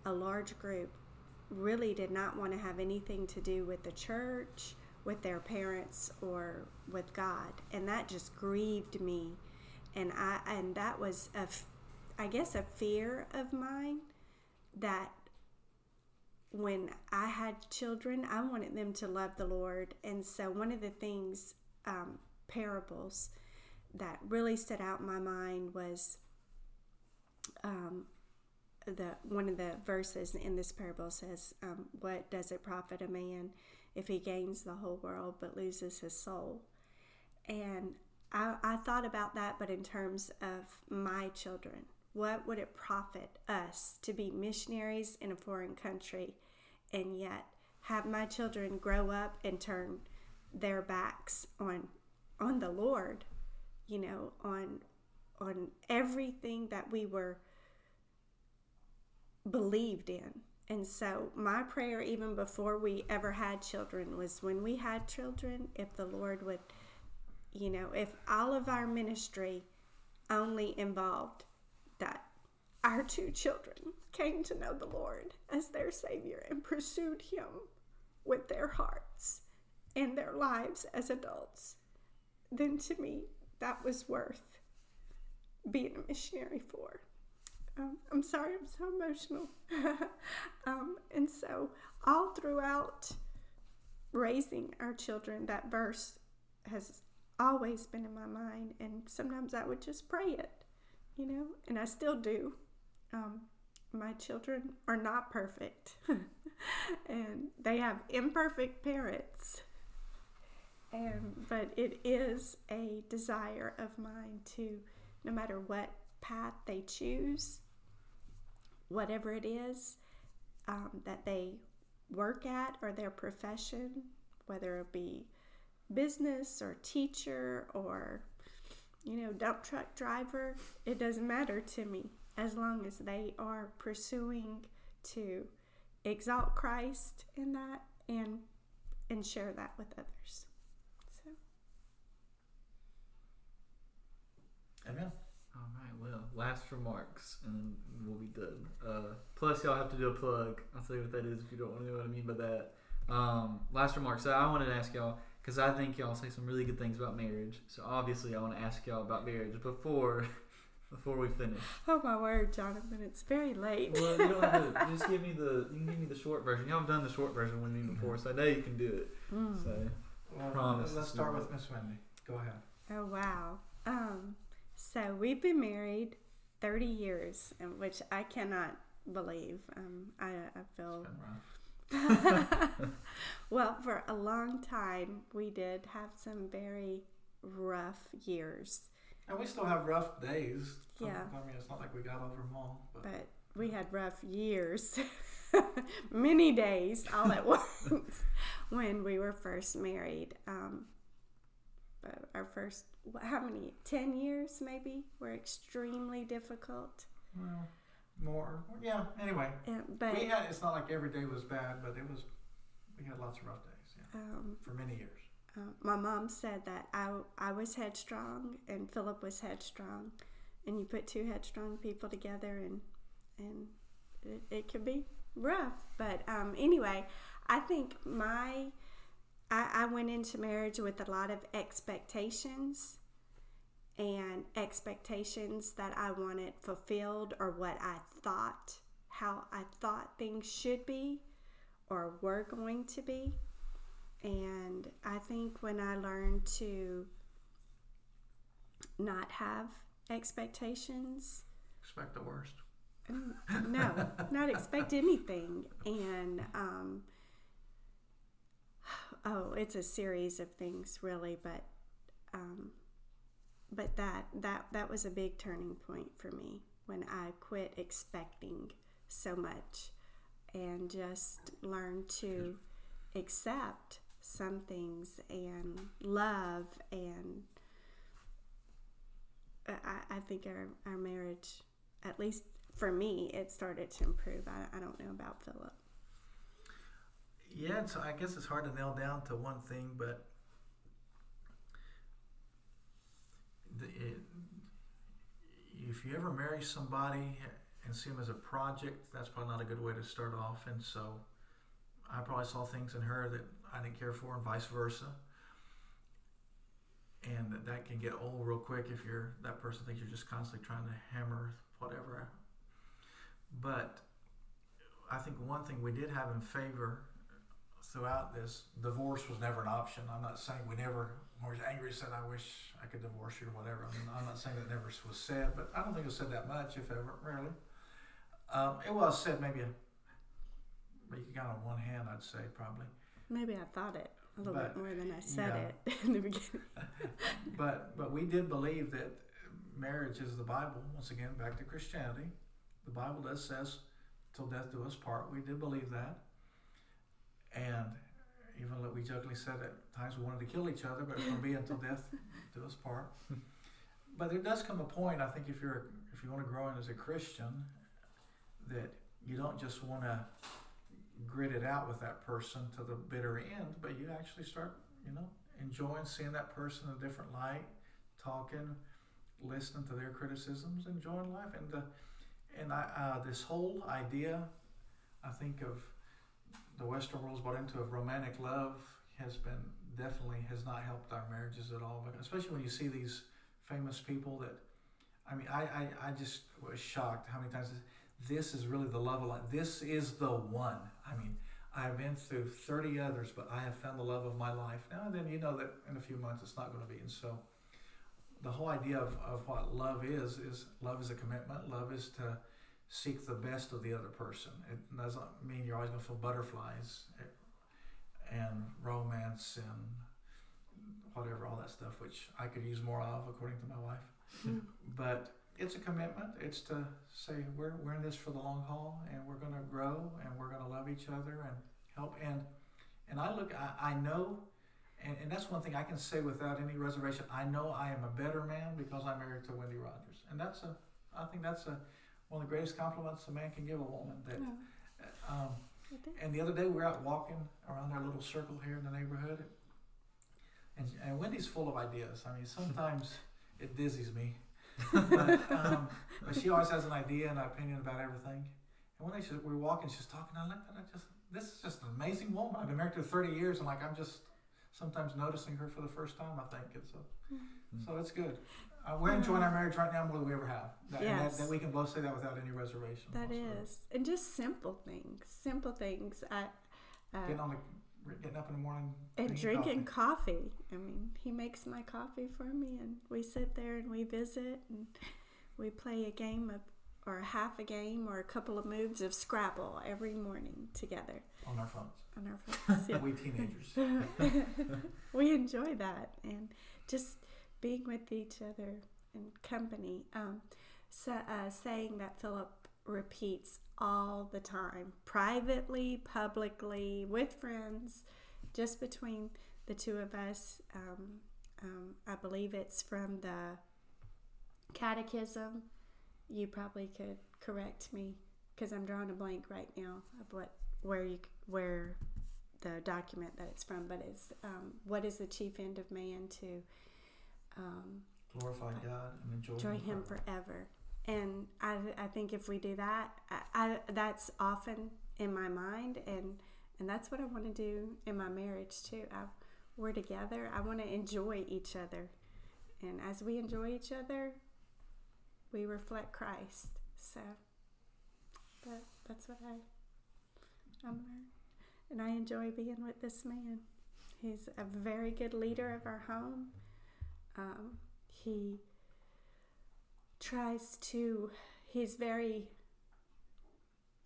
a large group really did not want to have anything to do with the church with their parents or with god and that just grieved me and i and that was a I guess, a fear of mine that when I had children, I wanted them to love the Lord. And so, one of the things, um, parables that really stood out in my mind was um, the one of the verses in this parable says, um, "What does it profit a man if he gains the whole world but loses his soul?" And I, I thought about that, but in terms of my children what would it profit us to be missionaries in a foreign country and yet have my children grow up and turn their backs on on the Lord, you know, on on everything that we were believed in. And so my prayer even before we ever had children was when we had children, if the Lord would, you know, if all of our ministry only involved that our two children came to know the Lord as their Savior and pursued Him with their hearts and their lives as adults, then to me, that was worth being a missionary for. Um, I'm sorry, I'm so emotional. um, and so, all throughout raising our children, that verse has always been in my mind, and sometimes I would just pray it you know, and I still do. Um, my children are not perfect, and they have imperfect parents. And but it is a desire of mine to, no matter what path they choose, whatever it is um, that they work at or their profession, whether it be business or teacher or you know, dump truck driver, it doesn't matter to me as long as they are pursuing to exalt Christ in that and and share that with others. So Amen. All right, well, last remarks, and then we'll be done. Uh, plus, y'all have to do a plug. I'll tell you what that is if you don't want to know what I mean by that. Um, last remarks. So I wanted to ask y'all because I think y'all say some really good things about marriage. So obviously, I want to ask y'all about marriage before before we finish. Oh my word, Jonathan, it's very late. Well, you don't have to just give me the you can give me the short version. Y'all have done the short version with me before, so I know you can do it. Mm. So Well, Promise let's start with Miss Wendy. Go ahead. Oh wow. Um, so we've been married thirty years, which I cannot believe. Um, I I feel Been rough. well for a long time. We did have some very rough years, And we still have rough days. Yeah. I mean, it's not like we got over them all. But but we had rough years, many days all at once when we were first married. Um, but our first, how many? Ten years maybe were extremely difficult. well, more. Yeah. Anyway, And, but we had. It's not like every day was bad, but it was. We had lots of rough days. Yeah, um, for many years. uh, my mom said that I, I was headstrong and Philip was headstrong, and you put two headstrong people together and and it, it can be rough. But um, anyway, I think my I, I went into marriage with a lot of expectations and expectations that I wanted fulfilled or what I thought how I thought things should be or were going to be. And I think when I learned to not have expectations, Expect the worst. No, not expect anything. And um, oh, it's a series of things, really. But um, but that that that was a big turning point for me when I quit expecting so much and just learned to accept some things and love and uh, I, I think our, our marriage at least for me, it started to improve. I, I don't know about Philip. Yeah, so I guess it's hard to nail down to one thing, but it, if you ever marry somebody and see them as a project, that's probably not a good way to start off. And so I probably saw things in her that I didn't care for, and vice versa. And that, that can get old real quick if you're that person thinks you're just constantly trying to hammer whatever. But I think one thing we did have in favor throughout this, divorce was never an option. I'm not saying we never was angry said I wish I could divorce you or whatever. I mean, I'm not saying that never was said, but I don't think it was said that much, if ever, rarely. Um, it was said maybe a, but you count on one hand, I'd say probably. Maybe I thought it a little But, bit more than I said yeah. it in the beginning. But but we did believe that marriage is the Bible. Once again, back to Christianity, the Bible does says, "Till death do us part." We did believe that, and even though we jokingly said at times we wanted to kill each other, but to be until death do us part. But there does come a point, I think, if you're if you want to grow in as a Christian, that you don't just want to grit it out with that person to the bitter end, but you actually start, you know, enjoying seeing that person in a different light, talking, listening to their criticisms, enjoying life, and uh, and I, uh, this whole idea, I think of the Western world's bought into of romantic love has been definitely has not helped our marriages at all. But especially when you see these famous people that, I mean, I I, I just was shocked how many times this is really the love of life. This is the one. I mean, I've been through 30 others, but I have found the love of my life. Now and then, you know that in a few months it's not going to be. And so, the whole idea of, of what love is is love is a commitment. Love is to seek the best of the other person. It doesn't mean you're always going to feel butterflies and romance and whatever, all that stuff, which I could use more of, according to my wife. Mm-hmm. but it's a commitment. It's to say we're, we're in this for the long haul and we're going to grow and we're going to love each other and help. And and I look, I, I know, and, and that's one thing I can say without any reservation. I know I am a better man because I'm married to Wendy Rogers, and that's a, I think that's a one of the greatest compliments a man can give a woman. That, Oh, um, and the other day we were out walking around our little circle here in the neighborhood, and, and Wendy's full of ideas. I mean, sometimes it dizzies me, but, um, but she always has an idea and an opinion about everything. And one day she, we were walking, she's talking. I looked and I just, this is just an amazing woman. I've been married to her 30 years, and like I'm just sometimes noticing her for the first time. I think it's a, Mm. so it's good. Uh, we're enjoying our marriage right now more than we ever have. That, and that, Yes. that we can both say that without any reservation. That whatsoever. is, and just simple things, simple things. I, uh, Getting on the, getting up in the morning and drinking drinking coffee. I mean, he makes my coffee for me, and we sit there and we visit and we play a game of, or a half a game, or a couple of moves of Scrabble every morning together on our phones. on our phones. Yeah. We teenagers. we enjoy that and just being with each other and company. Um, so, uh, saying that Philip repeats all the time, privately, publicly, with friends, just between the two of us. Um, um, I believe it's from the Catechism. You probably could correct me because I'm drawing a blank right now of what where you where the document that it's from, but it's um, what is the chief end of man to um, Glorify God and enjoy, enjoy Him forever. forever. And I, I think if we do that, I, I, that's often in my mind, and and that's what I want to do in my marriage too. I, we're together. I want to enjoy each other, and as we enjoy each other, we reflect Christ. So, but that's what I I'm learning, and I enjoy being with this man. He's a very good leader of our home. Um, he tries to he's very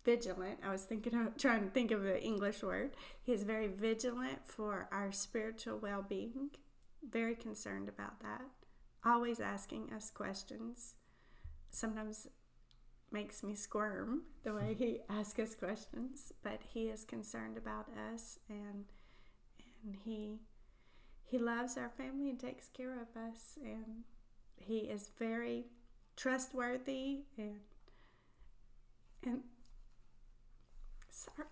vigilant. I was thinking of trying to think of an english word. He's very vigilant for our spiritual well-being. Very concerned about that. Always asking us questions. Sometimes makes me squirm the way he asks us questions but he is concerned about us and and he he loves our family and takes care of us and he is very trustworthy and and sorry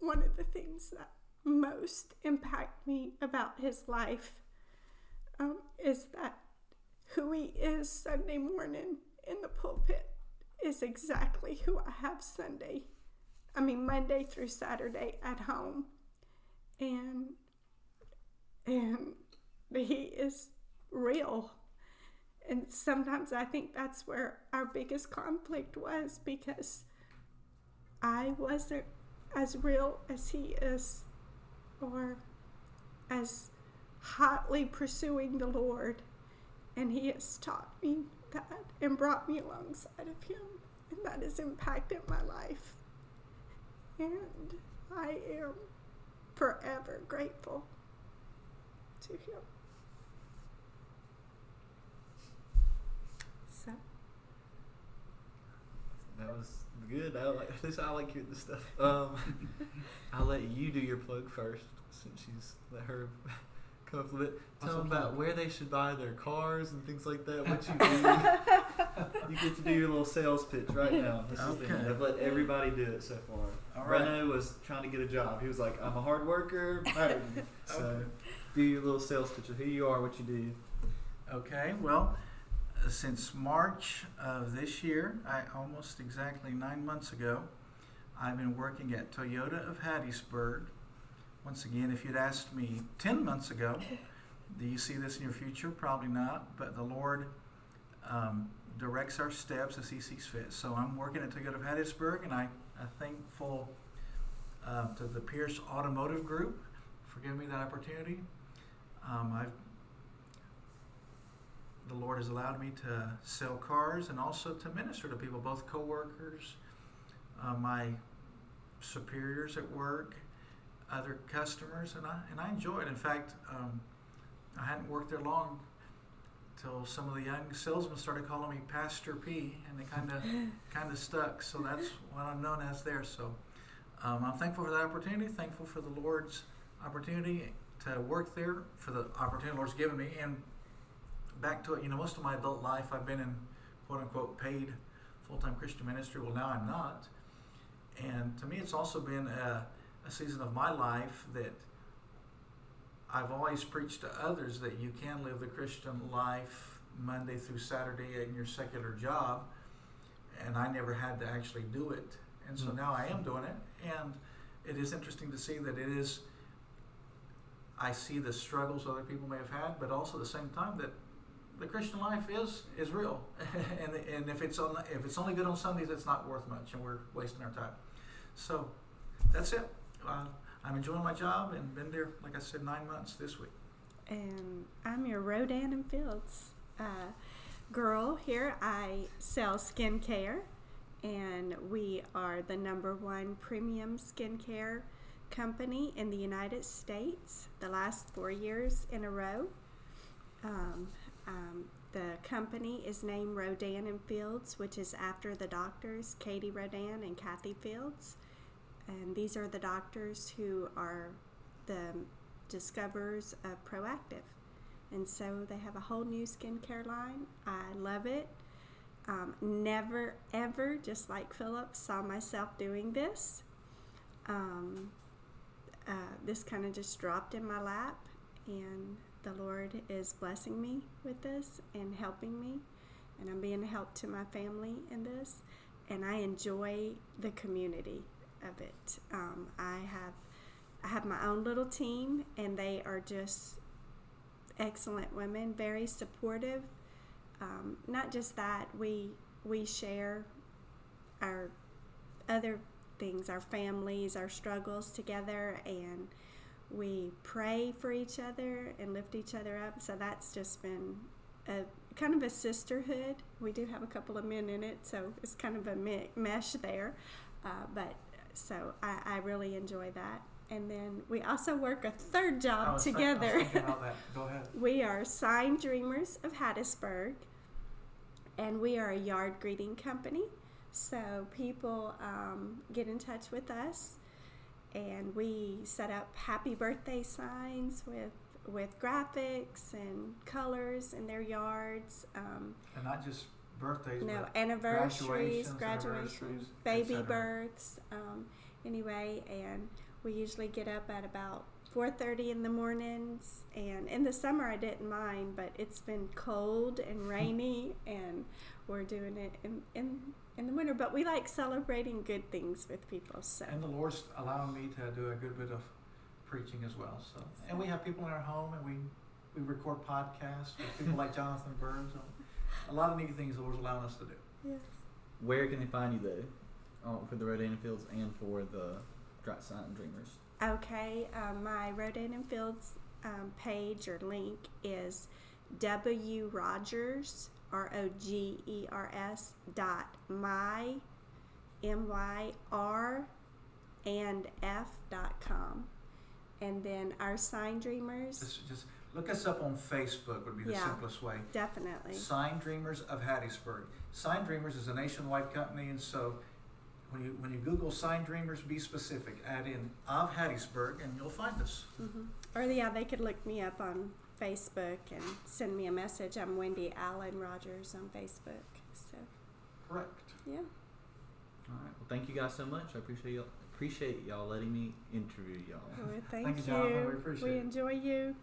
one of the things that most impact me about his life um, is that who he is Sunday morning in the pulpit is exactly who I have Sunday. I mean Monday through Saturday at home, and and he is real. And sometimes I think that's where our biggest conflict was because I wasn't as real as he is or as hotly pursuing the Lord. And he has taught me that and brought me alongside of him. And that has impacted my life. And I am forever grateful to him. So, That was good. I like this. I like hearing this stuff. Um, I'll let you do your plug first, since she's let her come up a bit. Tell the them about where they should buy their cars and things like that. What you do. you get to do your little sales pitch right now. This is the end. Okay. I've let everybody do it so far. All right. Reno was trying to get a job. He was like, "I'm a hard worker." hired me." so, do your little sales pitch of who you are, what you do. Okay, well, uh, since March of this year, I almost exactly nine months ago, I've been working at Toyota of Hattiesburg. Once again, if you'd asked me 10 months ago, do you see this in your future? Probably not, but the Lord um, directs our steps as He sees fit. So I'm working at Toyota of Hattiesburg, and I, I'm thankful uh, to the Pierce Automotive Group for giving me that opportunity. Um, I've the Lord has allowed me to sell cars and also to minister to people, both coworkers, uh, my superiors at work, other customers, and I and I enjoy it. In fact, um, I hadn't worked there long till some of the young salesmen started calling me Pastor P, and they kind of kind of stuck. So that's what I'm known as there. So um, I'm thankful for that opportunity. Thankful for the Lord's opportunity to work there, for the opportunity the Lord's given me, and back to it. You know, most of my adult life I've been in quote unquote paid full time Christian ministry. Well, now I'm not. And to me, it's also been a, a season of my life that I've always preached to others that you can live the Christian life Monday through Saturday in your secular job. And I never had to actually do it. And so Mm. now I am doing it. And it is interesting to see that it is, I see the struggles other people may have had, but also at the same time that the Christian life is is real, and and if it's on if it's only good on Sundays, it's not worth much, and we're wasting our time. So that's it. Uh, I'm enjoying my job and been there, like I said, nine months this week. And I'm your Rodan and Fields uh, girl here. I sell skincare, and we are the number one premium skincare company in the United States the last four years in a row. Um, um, the company is named Rodan and Fields, which is after the doctors Katie Rodan and Kathy Fields. And these are the doctors who are the discoverers of Proactiv. And so they have a whole new skincare line. I love it. Um, never, ever, just like Philip, saw myself doing this. Um, uh, this kind of just dropped in my lap, and the Lord is blessing me with this and helping me, and I'm being a help to my family in this, and I enjoy the community of it. Um, I have I have my own little team, and they are just excellent women, very supportive. Um, not just that, we we share our other things, our families, our struggles together, and we pray for each other and lift each other up. So that's just been a kind of a sisterhood. We do have a couple of men in it, so it's kind of a me- mesh there. Uh, but so I, I really enjoy that. And then we also work a third job was think- I together. was about that. Go ahead. We are Sign Dreamers of Hattiesburg, and we are a yard greeting company. So people um, get in touch with us, and we set up happy birthday signs with with graphics and colors in their yards. Um, And not just birthdays, no but anniversaries, graduations, graduations, anniversaries, baby births. Um, anyway, and we usually get up at about 4:30 in the mornings. And in the summer, I didn't mind, but it's been cold and rainy, and we're doing it in in in the winter. But we like celebrating good things with people. So And the Lord's allowing me to do a good bit of preaching as well. So, and we have people in our home, and we we record podcasts with people like Jonathan Burns. A lot of neat things the Lord's allowing us to do. yes. Where can they find you though? Oh, for the Rodan Fields and for the Dry Silent Dreamers. Okay, um, my Rodan and Fields um, page or link is W Rogers R O G E R S dot my M Y R and F dot com, and then our sign dreamers Just, just look us up on Facebook would be the Yeah. simplest way. definitely Sign Dreamers of Hattiesburg. Sign Dreamers is a nationwide company, and so when you when you Google Sign Dreamers, be specific. Add in of Hattiesburg, and you'll find us. hmm or yeah they could look me up on Facebook and send me a message. I'm Wendy Allen Rogers on Facebook. So Correct. yeah. All right. Well, thank you guys so much. I appreciate y'all, appreciate y'all letting me interview y'all. Well, thank, Thank you, Jonathan. We appreciate we it. enjoy you.